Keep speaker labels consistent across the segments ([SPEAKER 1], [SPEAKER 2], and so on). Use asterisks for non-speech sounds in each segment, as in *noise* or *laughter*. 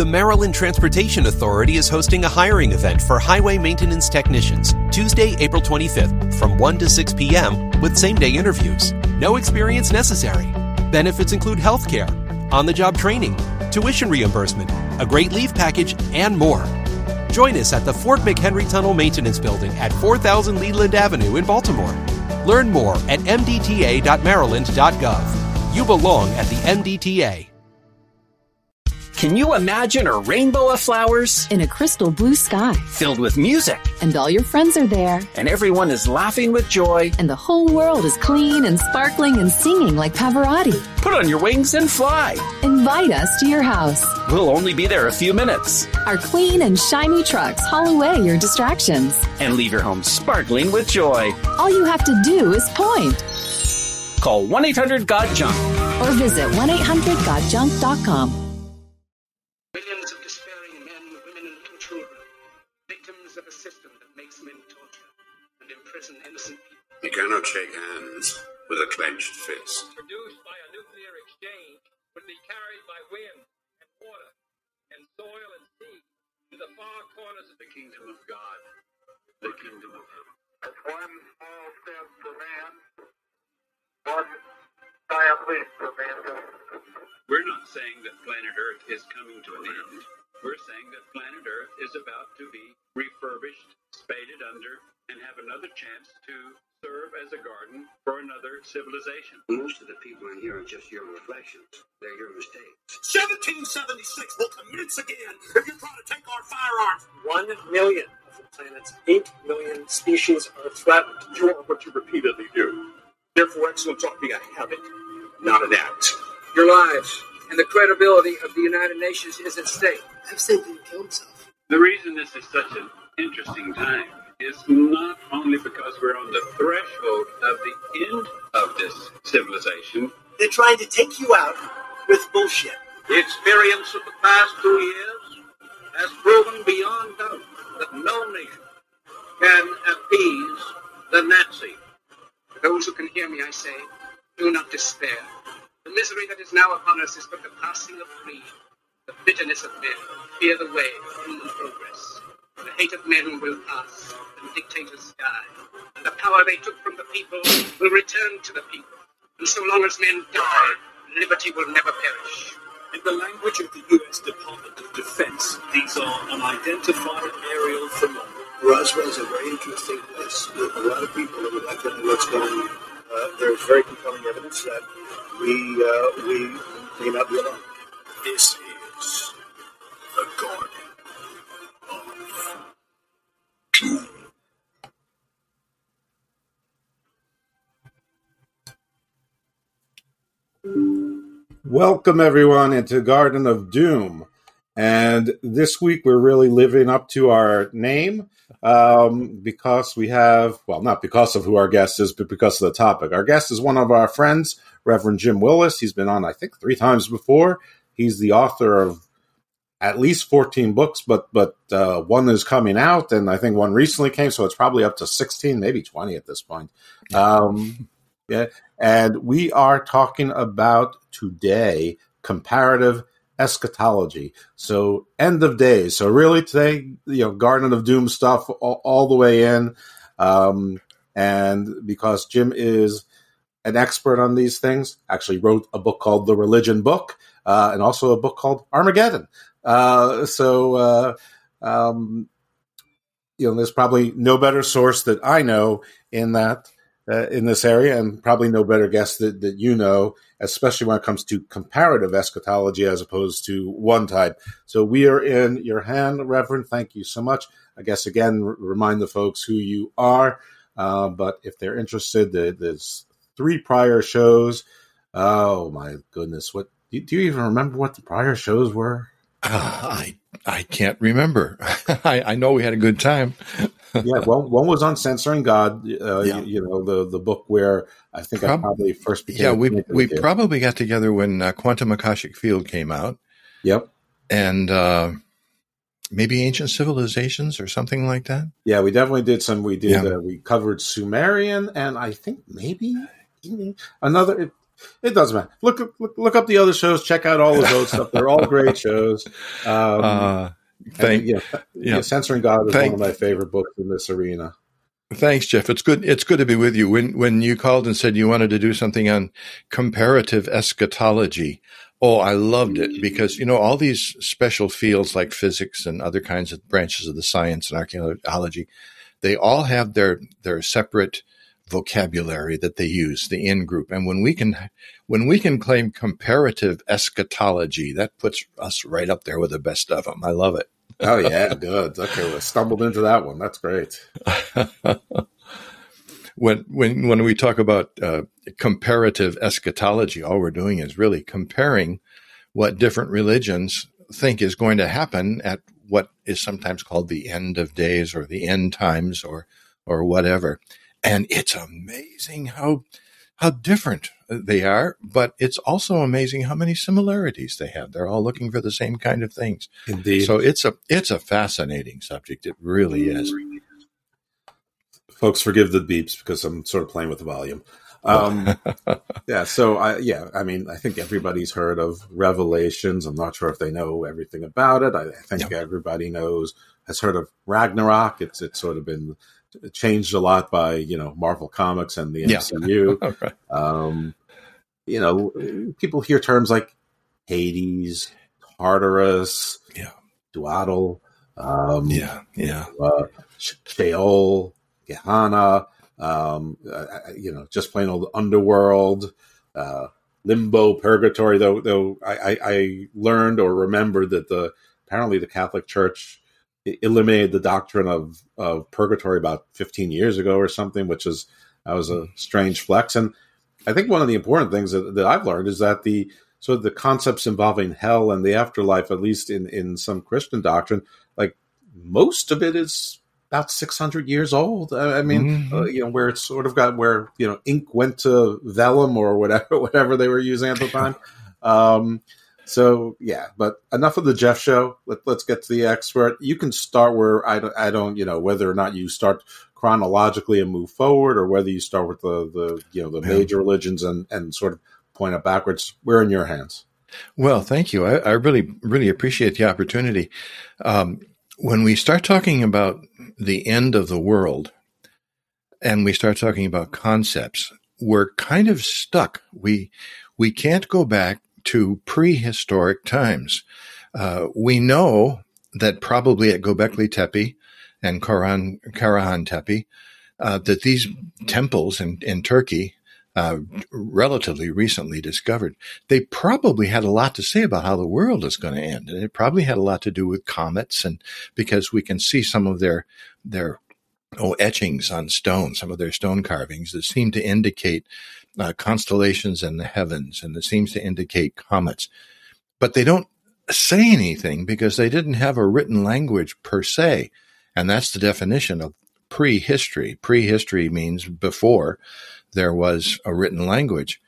[SPEAKER 1] The Maryland Transportation Authority is hosting a hiring event for highway maintenance technicians Tuesday, April 25th from 1 to 6 p.m. with same day interviews. No experience necessary. Benefits include health care, on the job training, tuition reimbursement, a great leave package, and more. Join us at the Fort McHenry Tunnel Maintenance Building at 4000 Leland Avenue in Baltimore. Learn more at mdta.maryland.gov. You belong at the MDTA.
[SPEAKER 2] Can you imagine a rainbow of flowers?
[SPEAKER 3] In a crystal blue sky.
[SPEAKER 2] Filled with music.
[SPEAKER 3] And all your friends are there.
[SPEAKER 2] And everyone is laughing with joy.
[SPEAKER 3] And the whole world is clean and sparkling and singing like Pavarotti.
[SPEAKER 2] Put on your wings and fly.
[SPEAKER 3] Invite us to your house.
[SPEAKER 2] We'll only be there a few minutes.
[SPEAKER 3] Our clean and shiny trucks haul away your distractions.
[SPEAKER 2] And leave your home sparkling with joy.
[SPEAKER 3] All you have to do is point.
[SPEAKER 2] Call 1 800 GOD JUNK.
[SPEAKER 3] Or visit 1 800 GodJunk.com.
[SPEAKER 4] You cannot shake hands with a clenched fist.
[SPEAKER 5] Produced by a nuclear exchange would be carried by wind and water and soil and sea to the far corners of the kingdom of God, the kingdom of heaven.
[SPEAKER 6] As one small step for man, one giant leap for mankind.
[SPEAKER 7] We're not saying that planet Earth is coming to an end. We're saying that planet Earth is about to be refurbished, spaded under, and have another chance to serve as a garden for another civilization.
[SPEAKER 8] Most of the people in here are just your reflections. They're your mistakes.
[SPEAKER 9] 1776 will commence again if you try to take our firearms.
[SPEAKER 10] One million of the planet's eight million species are threatened.
[SPEAKER 11] You are what you repeatedly do. Therefore, excellence ought to be a habit, not an act.
[SPEAKER 12] Your lives and the credibility of the United Nations is at stake.
[SPEAKER 13] I've seen him kill himself.
[SPEAKER 7] The reason this is such an interesting time is not only because we're on the threshold of the end of this civilization.
[SPEAKER 14] They're trying to take you out with bullshit.
[SPEAKER 15] The experience of the past two years has proven beyond doubt that no nation can appease the Nazi.
[SPEAKER 16] For those who can hear me, I say, do not despair. The misery that is now upon us is but the passing of greed, the bitterness of men fear the way of human progress. The hate of men will pass, and dictators die, and the power they took from the people will return to the people. And so long as men die, liberty will never perish.
[SPEAKER 9] In the language of the U.S. Department of Defense, these are unidentified aerial phenomena.
[SPEAKER 17] Roswell is a very interesting place with a lot of people that would like to know what's going on. Uh, there's very compelling evidence that we uh, we may not be alone.
[SPEAKER 9] This is the Garden
[SPEAKER 18] Welcome everyone into Garden of Doom. And this week we're really living up to our name um, because we have, well, not because of who our guest is, but because of the topic. Our guest is one of our friends, Reverend Jim Willis. He's been on, I think, three times before. He's the author of at least 14 books, but but uh, one is coming out, and I think one recently came, so it's probably up to 16, maybe 20 at this point. Um, *laughs* yeah, and we are talking about today comparative eschatology. So end of days. So really today, you know, Garden of Doom stuff all, all the way in. Um, and because Jim is an expert on these things, actually wrote a book called The Religion Book, uh, and also a book called Armageddon. Uh, so, uh, um, you know, there's probably no better source that I know in that uh, in this area, and probably no better guest that, that you know, especially when it comes to comparative eschatology as opposed to one type. So we are in your hand, Reverend. Thank you so much. I guess again, r- remind the folks who you are. Uh, but if they're interested, there's three prior shows. Oh my goodness! What do you even remember? What the prior shows were?
[SPEAKER 19] Uh, *sighs* I I can't remember. *laughs* I, I know we had a good time. *laughs*
[SPEAKER 18] yeah, well, one was on censoring God. Uh, yeah. you, you, know, the the book where I think Prob- I probably first became.
[SPEAKER 19] Yeah, we we probably got together when uh, Quantum Akashic Field came out.
[SPEAKER 18] Yep,
[SPEAKER 19] and uh, maybe Ancient Civilizations or something like that.
[SPEAKER 18] Yeah, we definitely did some. We did. Yeah. Uh, we covered Sumerian, and I think maybe another. It, doesn't matter. Look, look, look up the other shows. Check out all of those *laughs* stuff. They're all great shows. Um,
[SPEAKER 19] Uh, thank
[SPEAKER 18] and, you know,
[SPEAKER 19] yeah.
[SPEAKER 18] yeah, Censoring God is
[SPEAKER 19] Thank-
[SPEAKER 18] one of my favorite books in this arena.
[SPEAKER 19] Thanks, Jeff. It's good. It's good to be with you. When when you called and said you wanted to do something on comparative eschatology, oh, I loved it because you know all these special fields like physics and other kinds of branches of the science and archaeology, they all have their their separate vocabulary that they use, the in group. And when we can when we can claim comparative eschatology, that puts us right up there with the best of them. I love it.
[SPEAKER 18] Oh yeah, good. Okay, well, stumbled into that one. That's great. *laughs*
[SPEAKER 19] when when when we talk about uh, comparative eschatology, all we're doing is really comparing what different religions think is going to happen at what is sometimes called the end of days or the end times or or whatever. And it's amazing how how different they are, but it's also amazing how many similarities they have. They're all looking for the same kind of things.
[SPEAKER 18] Indeed.
[SPEAKER 19] So it's a it's a fascinating subject. It really is.
[SPEAKER 18] Folks, forgive the beeps because I'm sort of playing with the volume. Um, *laughs* yeah, so I yeah, I mean, I think everybody's heard of Revelations. I'm not sure if they know everything about it. I, I think everybody knows has heard of Ragnarok. It's it's sort of been changed a lot by you know Marvel Comics and the
[SPEAKER 19] Yeah.
[SPEAKER 18] MCU. *laughs*
[SPEAKER 19] Right.
[SPEAKER 18] um, you know, people hear terms like Hades, Tartarus,
[SPEAKER 19] yeah,
[SPEAKER 18] Duatl, um,
[SPEAKER 19] yeah, yeah,
[SPEAKER 18] uh, Sheol, Gehenna, um, uh, you know, just plain old underworld, uh, limbo, purgatory. Though, though I, I, I learned or remembered that the apparently the Catholic Church eliminated the doctrine of of purgatory about 15 years ago or something, which is that was a strange flex. And I think one of the important things that, that I've learned is that the so the concepts involving hell and the afterlife, at least in in some Christian doctrine, like most of it is about 600 years old. I, I mean,
[SPEAKER 19] Mhm.
[SPEAKER 18] uh, you know, where it's sort of got where you know ink went to vellum or whatever *laughs* whatever they were using at the time. Um, so yeah, but enough of the Jeff show. Let, let's get to the expert. You can start where I don't, I don't, you know, whether or not you start chronologically and move forward, or whether you start with the the you know the
[SPEAKER 19] Yeah.
[SPEAKER 18] major religions and and sort of point it backwards. We're in your hands.
[SPEAKER 19] Well, thank you. I, I really, really appreciate the opportunity. Um, when we start talking about the end of the world and we start talking about concepts, we're kind of stuck. We, we can't go back to prehistoric times. Uh, we know that probably at Gobekli Tepe and Koran, Karahan Tepe, uh, that these temples in, in Turkey, uh, relatively recently discovered, they probably had a lot to say about how the world is going to end. And it probably had a lot to do with comets and because we can see some of their, their, oh, etchings on stone, some of their stone carvings that seem to indicate uh, constellations in the heavens and it seems to indicate comets. But they don't say anything because they didn't have a written language per se. And that's the definition of prehistory. Prehistory means before there was a written language.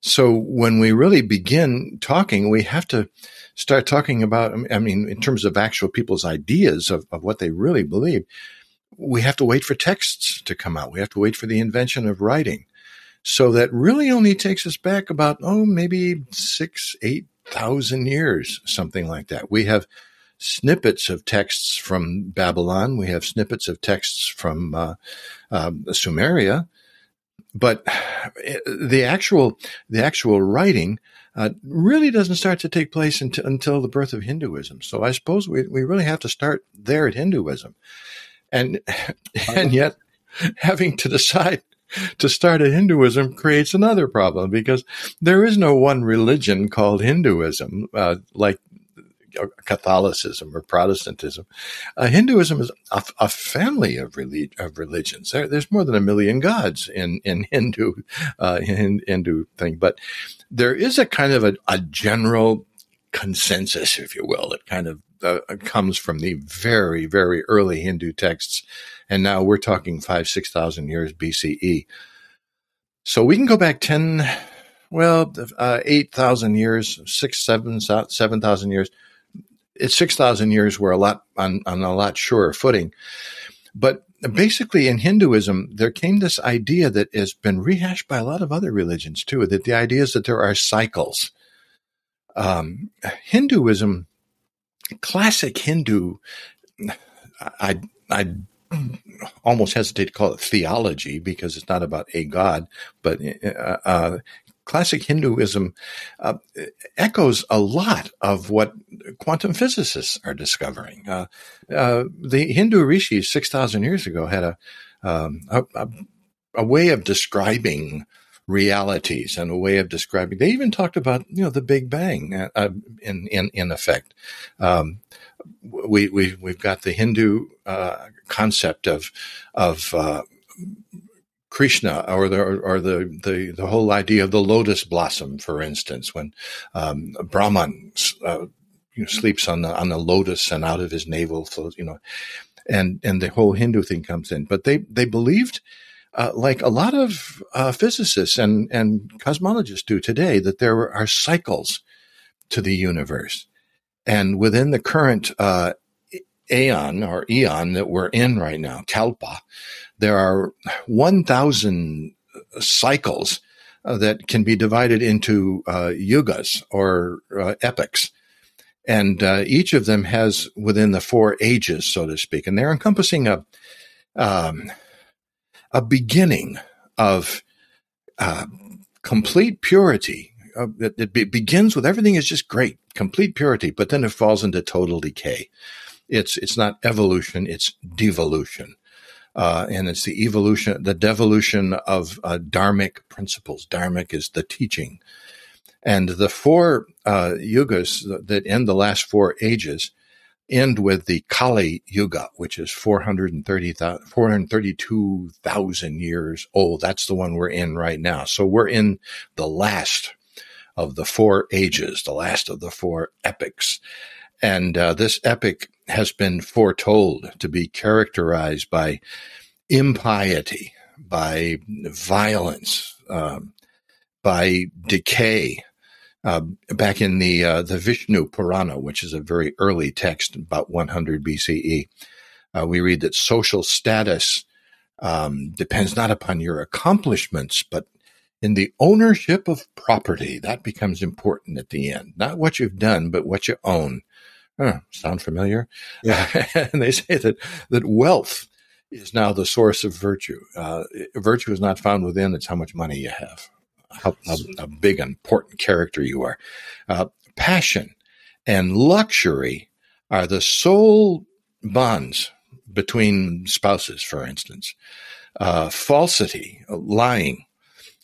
[SPEAKER 19] So when we really begin talking, we have to start talking about, I mean, in terms of actual people's ideas of, of what they really believe, we have to wait for texts to come out. We have to wait for the invention of writing. So that really only takes us back about, oh, maybe six, eight thousand years, something like that. We have snippets of texts from Babylon. We have snippets of texts from uh, uh, Sumeria, but the actual the actual writing uh, really doesn't start to take place until, until the birth of Hinduism. So I suppose we we really have to start there at Hinduism, and *laughs* and yet having to decide to start a Hinduism creates another problem because there is no one religion called Hinduism, uh, like Catholicism or Protestantism. Uh, Hinduism is a, a family of, relig- of religions. There, there's more than a million gods in in Hindu uh, in Hindu thing, but there is a kind of a, a general consensus, if you will, that kind of uh, comes from the very very early Hindu texts, and now we're talking five six thousand years BCE. So we can go back ten well, uh, 8,000 years, six, seven, 7,000 years. It's 6,000 years. We're a lot on, on a lot surer footing. But basically in Hinduism, there came this idea that has been rehashed by a lot of other religions too, that the idea is that there are cycles. Um, Hinduism, classic Hindu, I, I *clears throat* almost hesitate to call it theology because it's not about a god, but uh, uh, classic Hinduism uh, echoes a lot of what quantum physicists are discovering. Uh, uh, the Hindu rishis 6,000 years ago had a, um, a, a, way of describing realities and a way of describing. They even talked about, you know, the Big Bang uh, in, in, in effect. Um, we, we, we've got the Hindu uh, concept of, of Krishna or the or the, the the whole idea of the lotus blossom, for instance, when um, Brahman uh, you know, sleeps on the on the lotus and out of his navel flows, you know, and and the whole Hindu thing comes in. But they they believed. Uh, like a lot of uh, physicists and, and cosmologists do today, that there are cycles to the universe. And within the current uh, aeon or eon that we're in right now, Kalpa, there are 1,000 cycles uh, that can be divided into uh, yugas or uh, epochs. And uh, each of them has within the four ages, so to speak, and they're encompassing a um, a beginning of uh, complete purity. Uh, it, it be- begins with everything is just great, complete purity, but then it falls into total decay. It's it's not evolution; it's devolution uh, and it's the evolution, the devolution of uh, dharmic principles. Dharmic is the teaching. And the four uh, yugas that end the last four ages end with the Kali Yuga, which is 432,000 years old. That's the one we're in right now. So we're in the last of the four ages, the last of the four epics. And uh, this epic has been foretold to be characterized by impiety, by violence, um, by decay. Uh, back in the uh, the Vishnu Purana, which is a very early text, about 100 BCE, uh, we read that social status um, depends not upon your accomplishments, but in the ownership of property. That becomes important at the end. Not what you've done, but what you own. Huh, sound familiar?
[SPEAKER 18] Yeah. *laughs*
[SPEAKER 19] and they say that that wealth is now the source of virtue. Uh, virtue is not found within; it's how much money you have, how, how, how big important character you are. Uh, passion and luxury are the sole bonds between spouses, for instance. Uh, falsity, lying,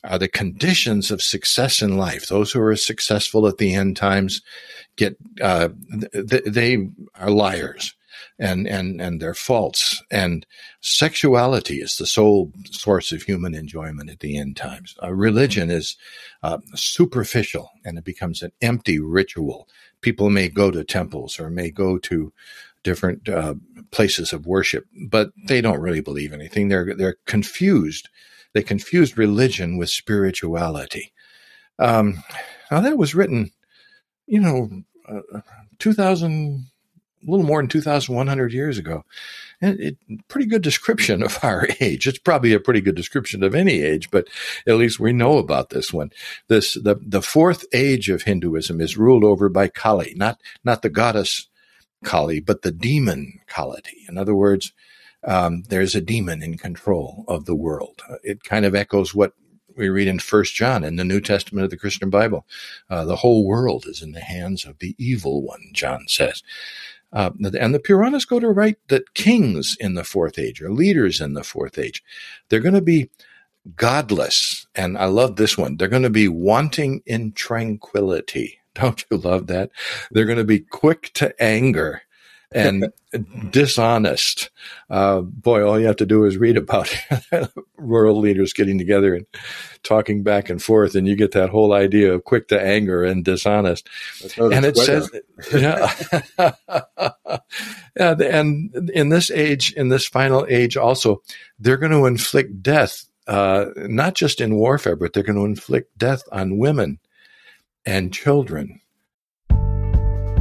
[SPEAKER 19] are the conditions of success in life. Those who are successful at the end times get uh, th- they are liars and and and they're false. And sexuality is the sole source of human enjoyment at the end times. Uh, religion is uh, superficial and it becomes an empty ritual. People may go to temples or may go to different uh, places of worship but they don't really believe anything. They're they're confused they confused religion with spirituality um, now that was written you know, uh, 2000, a little more than 2,100 years ago. And it, pretty good description of our *laughs* age. It's probably a pretty good description of any age, but at least we know about this one. This, the, the fourth age of Hinduism is ruled over by Kali, not, not the goddess Kali, but the demon Kali. In other words, um, there's a demon in control of the world. It kind of echoes what we read in First John in the New Testament of the Christian Bible. Uh, the whole world is in the hands of the evil one, John says. Uh, and the Puranas go to write that kings in the fourth age or leaders in the fourth age, they're going to be godless. And I love this one. They're going to be wanting in tranquility. *laughs* Don't you love that? They're going to be quick to anger and dishonest. Uh, boy, all you have to do is read about *laughs* world leaders getting together and talking back and forth, and you get that whole idea of quick to anger and dishonest. And it says, *laughs* yeah, *laughs* yeah, and in this age, in this final age, also, they're going to inflict death, uh, not just in warfare, but they're going to inflict death on women and children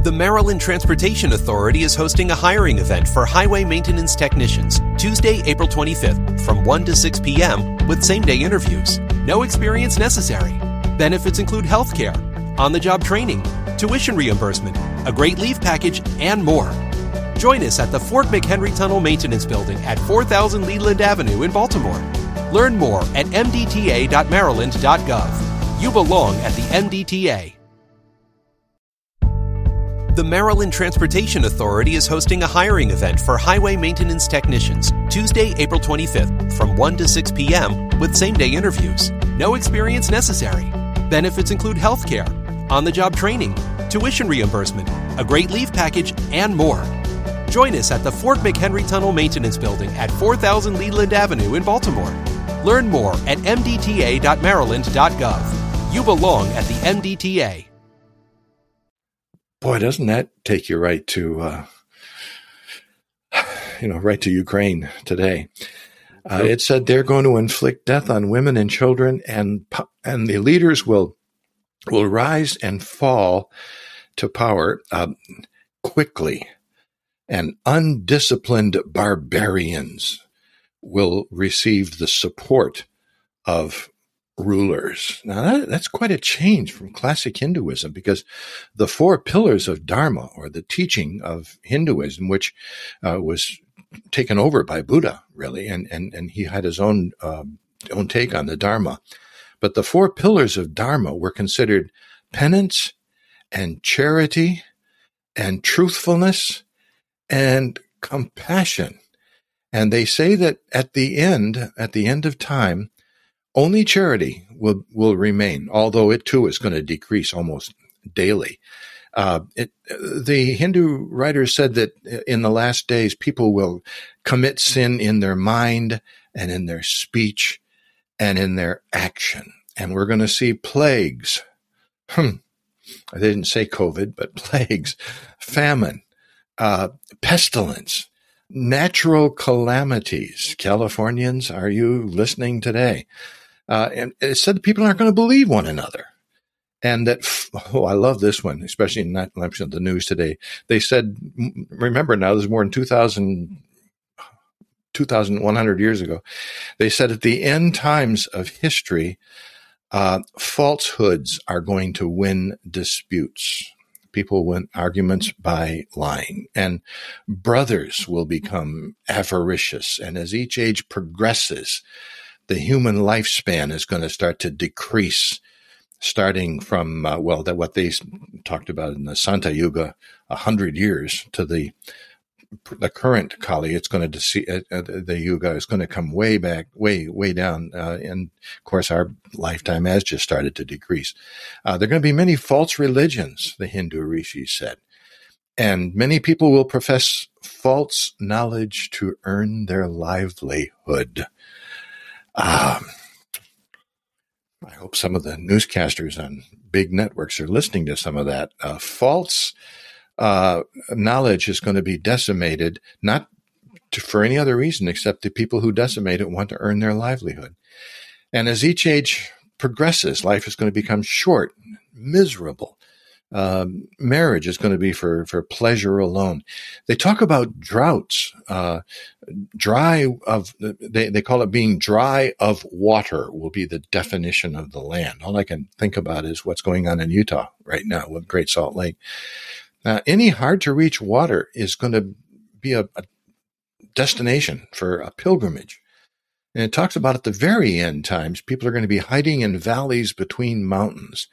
[SPEAKER 1] The Maryland Transportation Authority is hosting a hiring event for highway maintenance technicians Tuesday, April 25th from 1 to 6 p.m. with same day interviews. No experience necessary. Benefits include health care, on the job training, tuition reimbursement, a great leave package, and more. Join us at the Fort McHenry Tunnel Maintenance Building at 4000 Leland Avenue in Baltimore. Learn more at mdta.maryland.gov. You belong at the MDTA. The Maryland Transportation Authority is hosting a hiring event for highway maintenance technicians Tuesday, April 25th from 1 to 6 p.m. with same day interviews. No experience necessary. Benefits include health care, on the job training, tuition reimbursement, a great leave package, and more. Join us at the Fort McHenry Tunnel Maintenance Building at 4000 Leland Avenue in Baltimore. Learn more at mdta.maryland.gov. You belong at the MDTA.
[SPEAKER 19] Boy, doesn't that take you right to, uh, you know, right to Ukraine today? Uh, it said they're going to inflict death on women and children, and and the leaders will will rise and fall to power uh, quickly, and undisciplined barbarians will receive the support of rulers. Now that, that's quite a change from classic Hinduism because the four pillars of Dharma or the teaching of Hinduism, which uh, was taken over by Buddha really, and, and, and he had his own, uh, own take on the Dharma. But the four pillars of Dharma were considered penance and charity and truthfulness and compassion. And they say that at the end, at the end of time, only charity will, will remain, although it too is going to decrease almost daily. Uh, it, the Hindu writers said that in the last days, people will commit sin in their mind and in their speech and in their action. And we're going to see plagues. Hmm. I didn't say COVID, but *laughs* plagues, famine, uh, pestilence, natural calamities. Californians, are you listening today? Uh, and it said that people aren't going to believe one another. And that, oh, I love this one, especially in that, the news today. They said, remember now, this is more than 2,000, 2,100 years ago. They said at the end times of history, uh, falsehoods are going to win disputes. People win arguments by lying, and brothers will become avaricious. And as each age progresses, the human lifespan is going to start to decrease starting from uh, well that what they talked about in the Satya Yuga a hundred years to the the current Kali, it's going to see uh, uh, the Yuga is going to come way back, way way down, uh, and of course our lifetime has just started to decrease. Uh, there are going to be many false religions, the Hindu rishis said, and many people will profess false knowledge to earn their livelihood. Um, I hope some of the newscasters on big networks are listening to some of that. Uh, false uh, knowledge is going to be decimated, not to, for any other reason except the people who decimate it want to earn their livelihood. And as each age progresses, life is going to become short, miserable, um, marriage is going to be for for pleasure alone. They talk about droughts, uh, dry of they they call it being dry of water will be the definition of the land. All I can think about is what's going on in Utah right now with Great Salt Lake. Uh, any hard to reach water is going to be a, a destination for a pilgrimage. And it talks about at the very end times, people are going to be hiding in valleys between mountains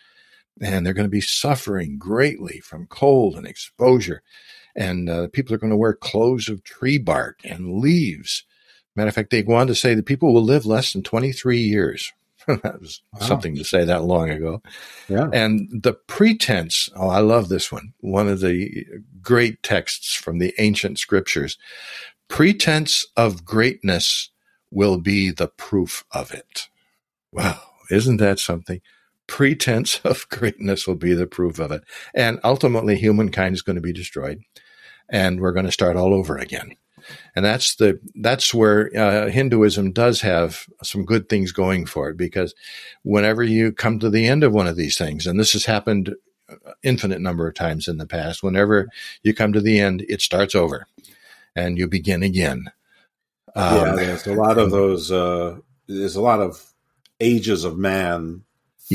[SPEAKER 19] and they're going to be suffering greatly from cold and exposure. And uh, people are going to wear clothes of tree bark and leaves. Matter of fact, they go on to say that people will live less than 23 years. *laughs* that was wow. something to say that long ago. Yeah. And the pretense, oh, I love this one. One of the great texts from the ancient scriptures. Pretense of greatness will be the proof of it. Wow. Isn't that something? Pretense of *laughs* greatness will be the proof of it. And ultimately, humankind is going to be destroyed, and we're going to start all over again. And that's the that's where uh, Hinduism does have some good things going for it because whenever you come to the end of one of these things, and this has happened infinite number of times in the past. Whenever you come to the end, it starts over, and you begin again.
[SPEAKER 18] Um, yeah, there's a lot of those. Uh, there's a lot of ages of man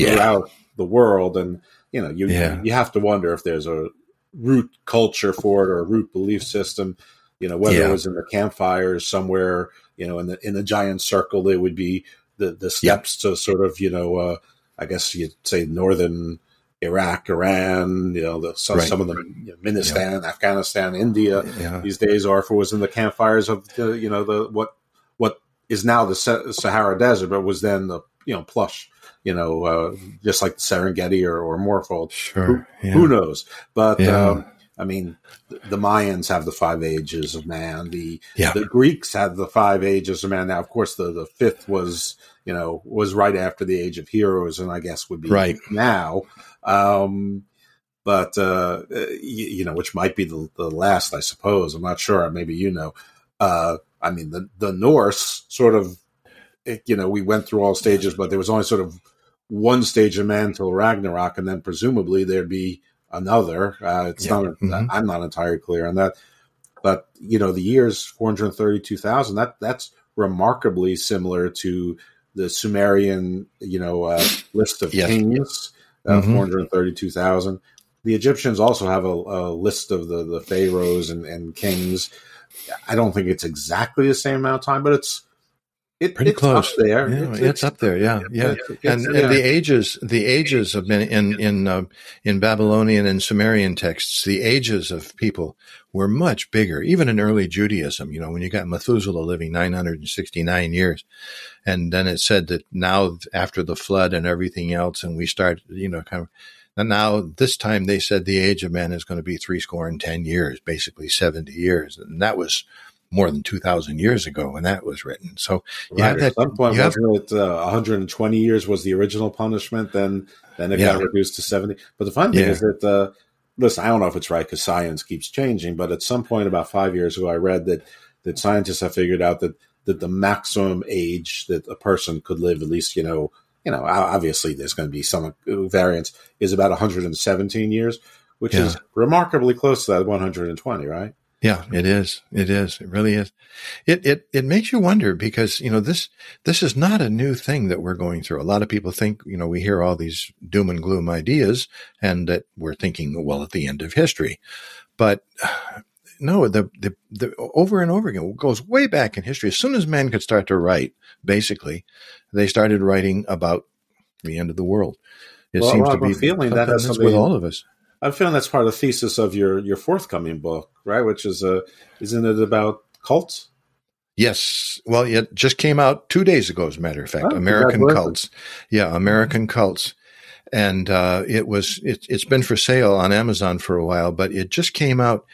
[SPEAKER 18] throughout the world, and you know, you yeah. you have to wonder if there's a root culture for it or a root belief system. You know, whether yeah. it was in the campfires somewhere, you know, in the in the giant circle, there would be the the steps to sort of, you know, uh, I guess you'd say northern Iraq, Iran, you know, the, some, right. some of the you know, Ministan, yeah. Afghanistan, India yeah. these days, or if it was in the campfires of the, you know, the what what is now the Sahara Desert, but was then the you know plush you know, uh, just like the Serengeti or, or Morfold.
[SPEAKER 19] Sure.
[SPEAKER 18] Who,
[SPEAKER 19] yeah.
[SPEAKER 18] who knows? But, yeah. um, I mean, the Mayans have the five ages of man. The yeah. the Greeks had the five ages of man. Now, of course, the, the fifth was you know was right after the age of heroes, and I guess would be
[SPEAKER 19] right
[SPEAKER 18] now. Um, but uh, you, you, know, which might be the, the last, I suppose. I'm not sure. Maybe you know. Uh, I mean, the the Norse sort of it, you know, we went through all stages, but there was only sort of one stage of man until Ragnarok, and then presumably there'd be another. Uh, it's yeah. not. Mm-hmm. I'm not entirely clear on that, but you know, the years 432,000. That that's remarkably similar to the Sumerian, you know, uh, list of yes. kings, uh, mm-hmm. 432,000. The Egyptians also have a, a, list of the, the pharaohs and, and kings. I don't think it's exactly the same amount of time, but it's
[SPEAKER 19] it, Pretty
[SPEAKER 18] it's
[SPEAKER 19] close.
[SPEAKER 18] Up there.
[SPEAKER 19] Yeah, it's, it's, up there. Yeah, yeah. and, and the ages, the ages of in in in, uh, in Babylonian and Sumerian texts, the ages of people were much bigger. Even in early Judaism, you know, when you got Methuselah living 969 years, and then it said that now after the flood and everything else, and we start, you know, kind of. And now this time they said the age of man is going to be three score and ten years, basically seventy years, and that was more than 2,000 years ago when that was written. So
[SPEAKER 18] yeah, right. at some point, have, it uh, 120 years was the original punishment? Then then it yeah. got reduced to 70. But the fun thing yeah. is that, uh, listen, I don't know if it's right because science keeps changing, but at some point about five years ago, I read that that scientists have figured out that that the maximum age that a person could live, at least you know, you know, obviously there's going to be some variance, is about 117 years, which yeah. is remarkably close to that 120, right?
[SPEAKER 19] Yeah, it is. It is. It really is. It, it, it makes you wonder because, you know, this, this is not a new thing that we're going through. A lot of people think, you know, we hear all these doom and gloom ideas and that we're thinking, well, at the end of history. But *sighs* no, the, the, the over and over again, it goes way back in history. As soon as men could start to write, basically, they started writing about the end of the world. It well, seems to be
[SPEAKER 18] feeling that has with all of us. I'm feeling that's part of the thesis of your your forthcoming book, right? Which is a uh, isn't it about cults?
[SPEAKER 19] Yes. Well, it just came out two days ago, as a matter of fact. Oh, American cults. Yeah, American cults. And uh, it was it, has been for sale on Amazon for a while, but it just came out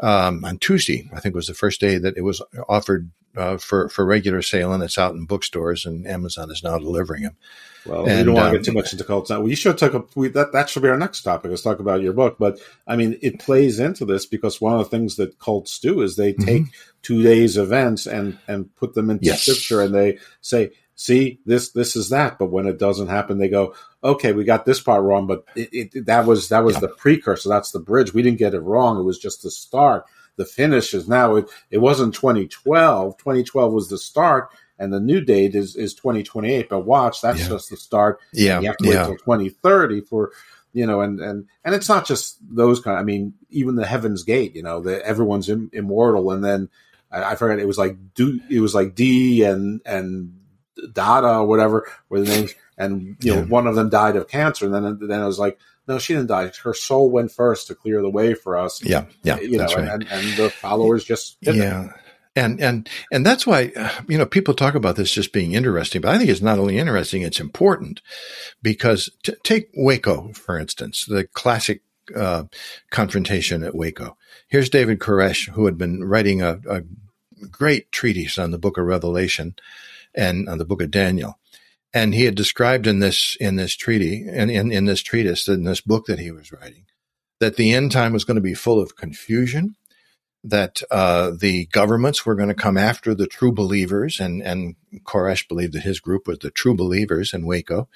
[SPEAKER 19] um, on Tuesday. I think was the first day that it was offered uh, for for regular sale, and it's out in bookstores, and Amazon is now delivering them.
[SPEAKER 18] Well, and, we don't want to get too much into cults now. We should talk. We, that that should be our next topic. Let's talk about your book. But I mean, it plays into this because one of the things that cults do is they take mm-hmm. two days events and and put them into yes. scripture, and they say, "See, this this is that." But when it doesn't happen, they go, "Okay, we got this part wrong, but it, it, that was that was yeah. the precursor. That's the bridge. We didn't get it wrong. It was just the start." The finish is now. It, it wasn't 2012. 2012 was the start, and the new date is is 2028 but watch that's yeah. just the start
[SPEAKER 19] yeah
[SPEAKER 18] you have to wait
[SPEAKER 19] yeah.
[SPEAKER 18] till 2030 for you know and and and it's not just those kind of, i mean even the heaven's gate you know that everyone's Im- immortal and then I, I forget it was like do it was like d and and dada or whatever were the names and you know yeah. one of them died of cancer and then then it was like no, she didn't die. Her soul went first to clear the way for us.
[SPEAKER 19] Yeah, yeah,
[SPEAKER 18] you know,
[SPEAKER 19] right.
[SPEAKER 18] and, and, the followers just
[SPEAKER 19] yeah. It and and and that's why you know people talk about this just being interesting but i think it's not only interesting it's important because t- take waco for instance the classic uh, confrontation at waco here's david koresh who had been writing a, a great treatise on the book of revelation and on the book of daniel and he had described in this in this treaty and in, in this treatise in this book that he was writing that the end time was going to be full of confusion that uh, the governments were going to come after the true believers, and and Koresh believed that his group was the true believers in Waco,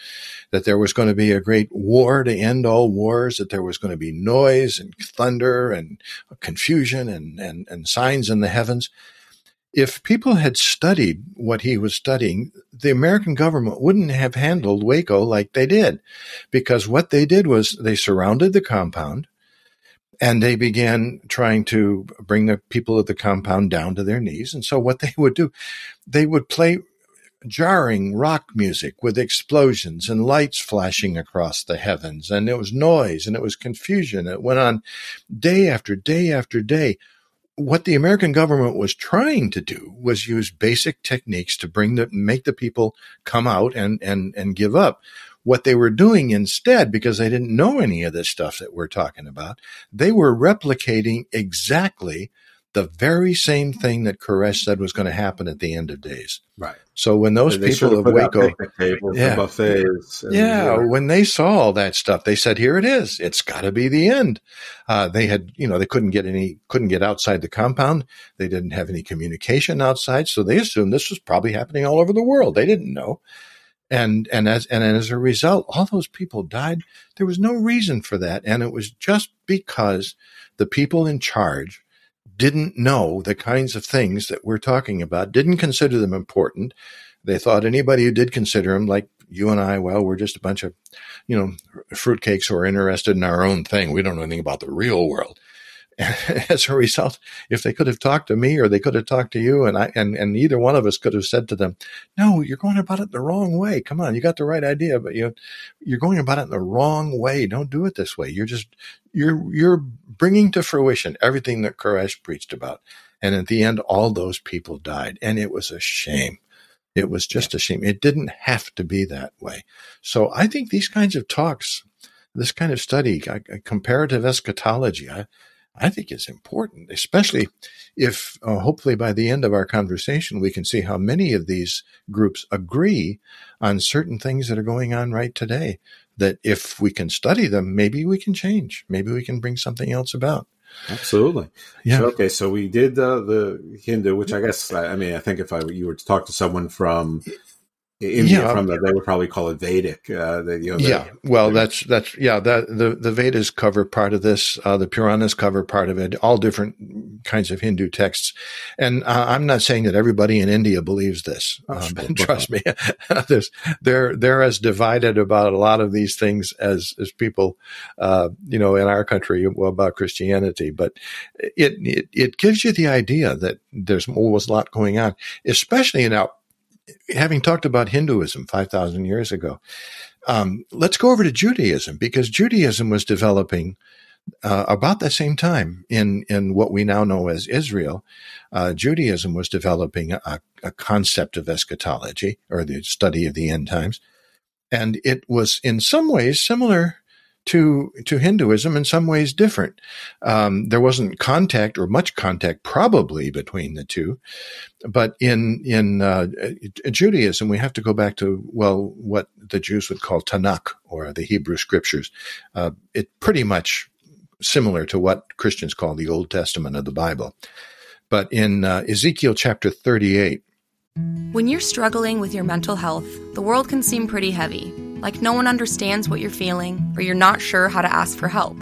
[SPEAKER 19] that there was going to be a great war to end all wars, that there was going to be noise and thunder and confusion and and, and signs in the heavens. If people had studied what he was studying, the American government wouldn't have handled Waco like they did, because what they did was they surrounded the compound and they began trying to bring the people of the compound down to their knees. And so what they would do, they would play jarring rock music with explosions and lights flashing across the heavens. And it was noise and it was confusion. It went on day after day after day. What the American government was trying to do was use basic techniques to bring the, make the people come out and, and, and give up. What they were doing instead, because they didn't know any of this stuff that we're talking about, they were replicating exactly the very same thing that Koresh said was going to happen at the end of days.
[SPEAKER 18] Right.
[SPEAKER 19] So when those
[SPEAKER 18] They
[SPEAKER 19] people of Waco,
[SPEAKER 18] and buffets and-
[SPEAKER 19] yeah,
[SPEAKER 18] yeah.
[SPEAKER 19] when they saw all that stuff, they said, "Here it is. It's got to be the end." Uh, they had, you know, they couldn't get any, couldn't get outside the compound. They didn't have any communication outside, so they assumed this was probably happening all over the world. They didn't know, and and as and as a result, all those people died. There was no reason for that, and it was just because the people in charge didn't know the kinds of things that we're talking about, didn't consider them important. They thought anybody who did consider them, like you and I, well, we're just a bunch of, you know, fruitcakes who are interested in our own thing. We don't know anything about the real world. *laughs* As a result, if they could have talked to me or they could have talked to you, and I and, and either one of us could have said to them, "No, you're going about it the wrong way. Come on, you got the right idea, but you you're going about it in the wrong way. Don't do it this way. You're just you're you're bringing to fruition everything that Koresh preached about." And at the end, all those people died, and it was a shame. It was just a shame. It didn't have to be that way. So I think these kinds of talks, this kind of study, comparative eschatology, I, I think is important, especially if uh, hopefully by the end of our conversation, we can see how many of these groups agree on certain things that are going on right today. That if we can study them, maybe we can change. Maybe we can bring something else about.
[SPEAKER 18] Absolutely.
[SPEAKER 19] Yeah.
[SPEAKER 18] So, okay. So we did uh, the Hindu, which I guess I, I mean I think if I you were to talk to someone from India
[SPEAKER 19] Yeah.
[SPEAKER 18] from that, they would probably call it Vedic. Uh, the, you know, the-
[SPEAKER 19] yeah, well, that's that's yeah. That the the Vedas cover part of this. Uh, the Puranas cover part of it. All different kinds of Hindu texts, and uh, I'm not saying that everybody in India believes this.
[SPEAKER 18] Oh,
[SPEAKER 19] Um,
[SPEAKER 18] sure. *laughs*
[SPEAKER 19] trust me, *laughs* There's, they're they're as divided about a lot of these things as as people, uh, you know, in our country about Christianity. But it it it gives you the idea that there's always a lot going on, especially in now having talked about Hinduism 5,000 years ago, um, let's go over to Judaism because Judaism was developing uh, about the same time in, in what we now know as Israel. Uh, Judaism was developing a, a concept of eschatology or the study of the end times. And it was in some ways similar to to Hinduism, in some ways different. Um, there wasn't contact or much contact probably between the two, but in in uh, Judaism, we have to go back to well, what the Jews would call Tanakh or the Hebrew Scriptures. Uh, it pretty much similar to what Christians call the Old Testament of the Bible. But in uh, Ezekiel chapter thirty-eight,
[SPEAKER 13] When you're struggling with your mental health, the world can seem pretty heavy, like no one understands what you're feeling or you're not sure how to ask for help.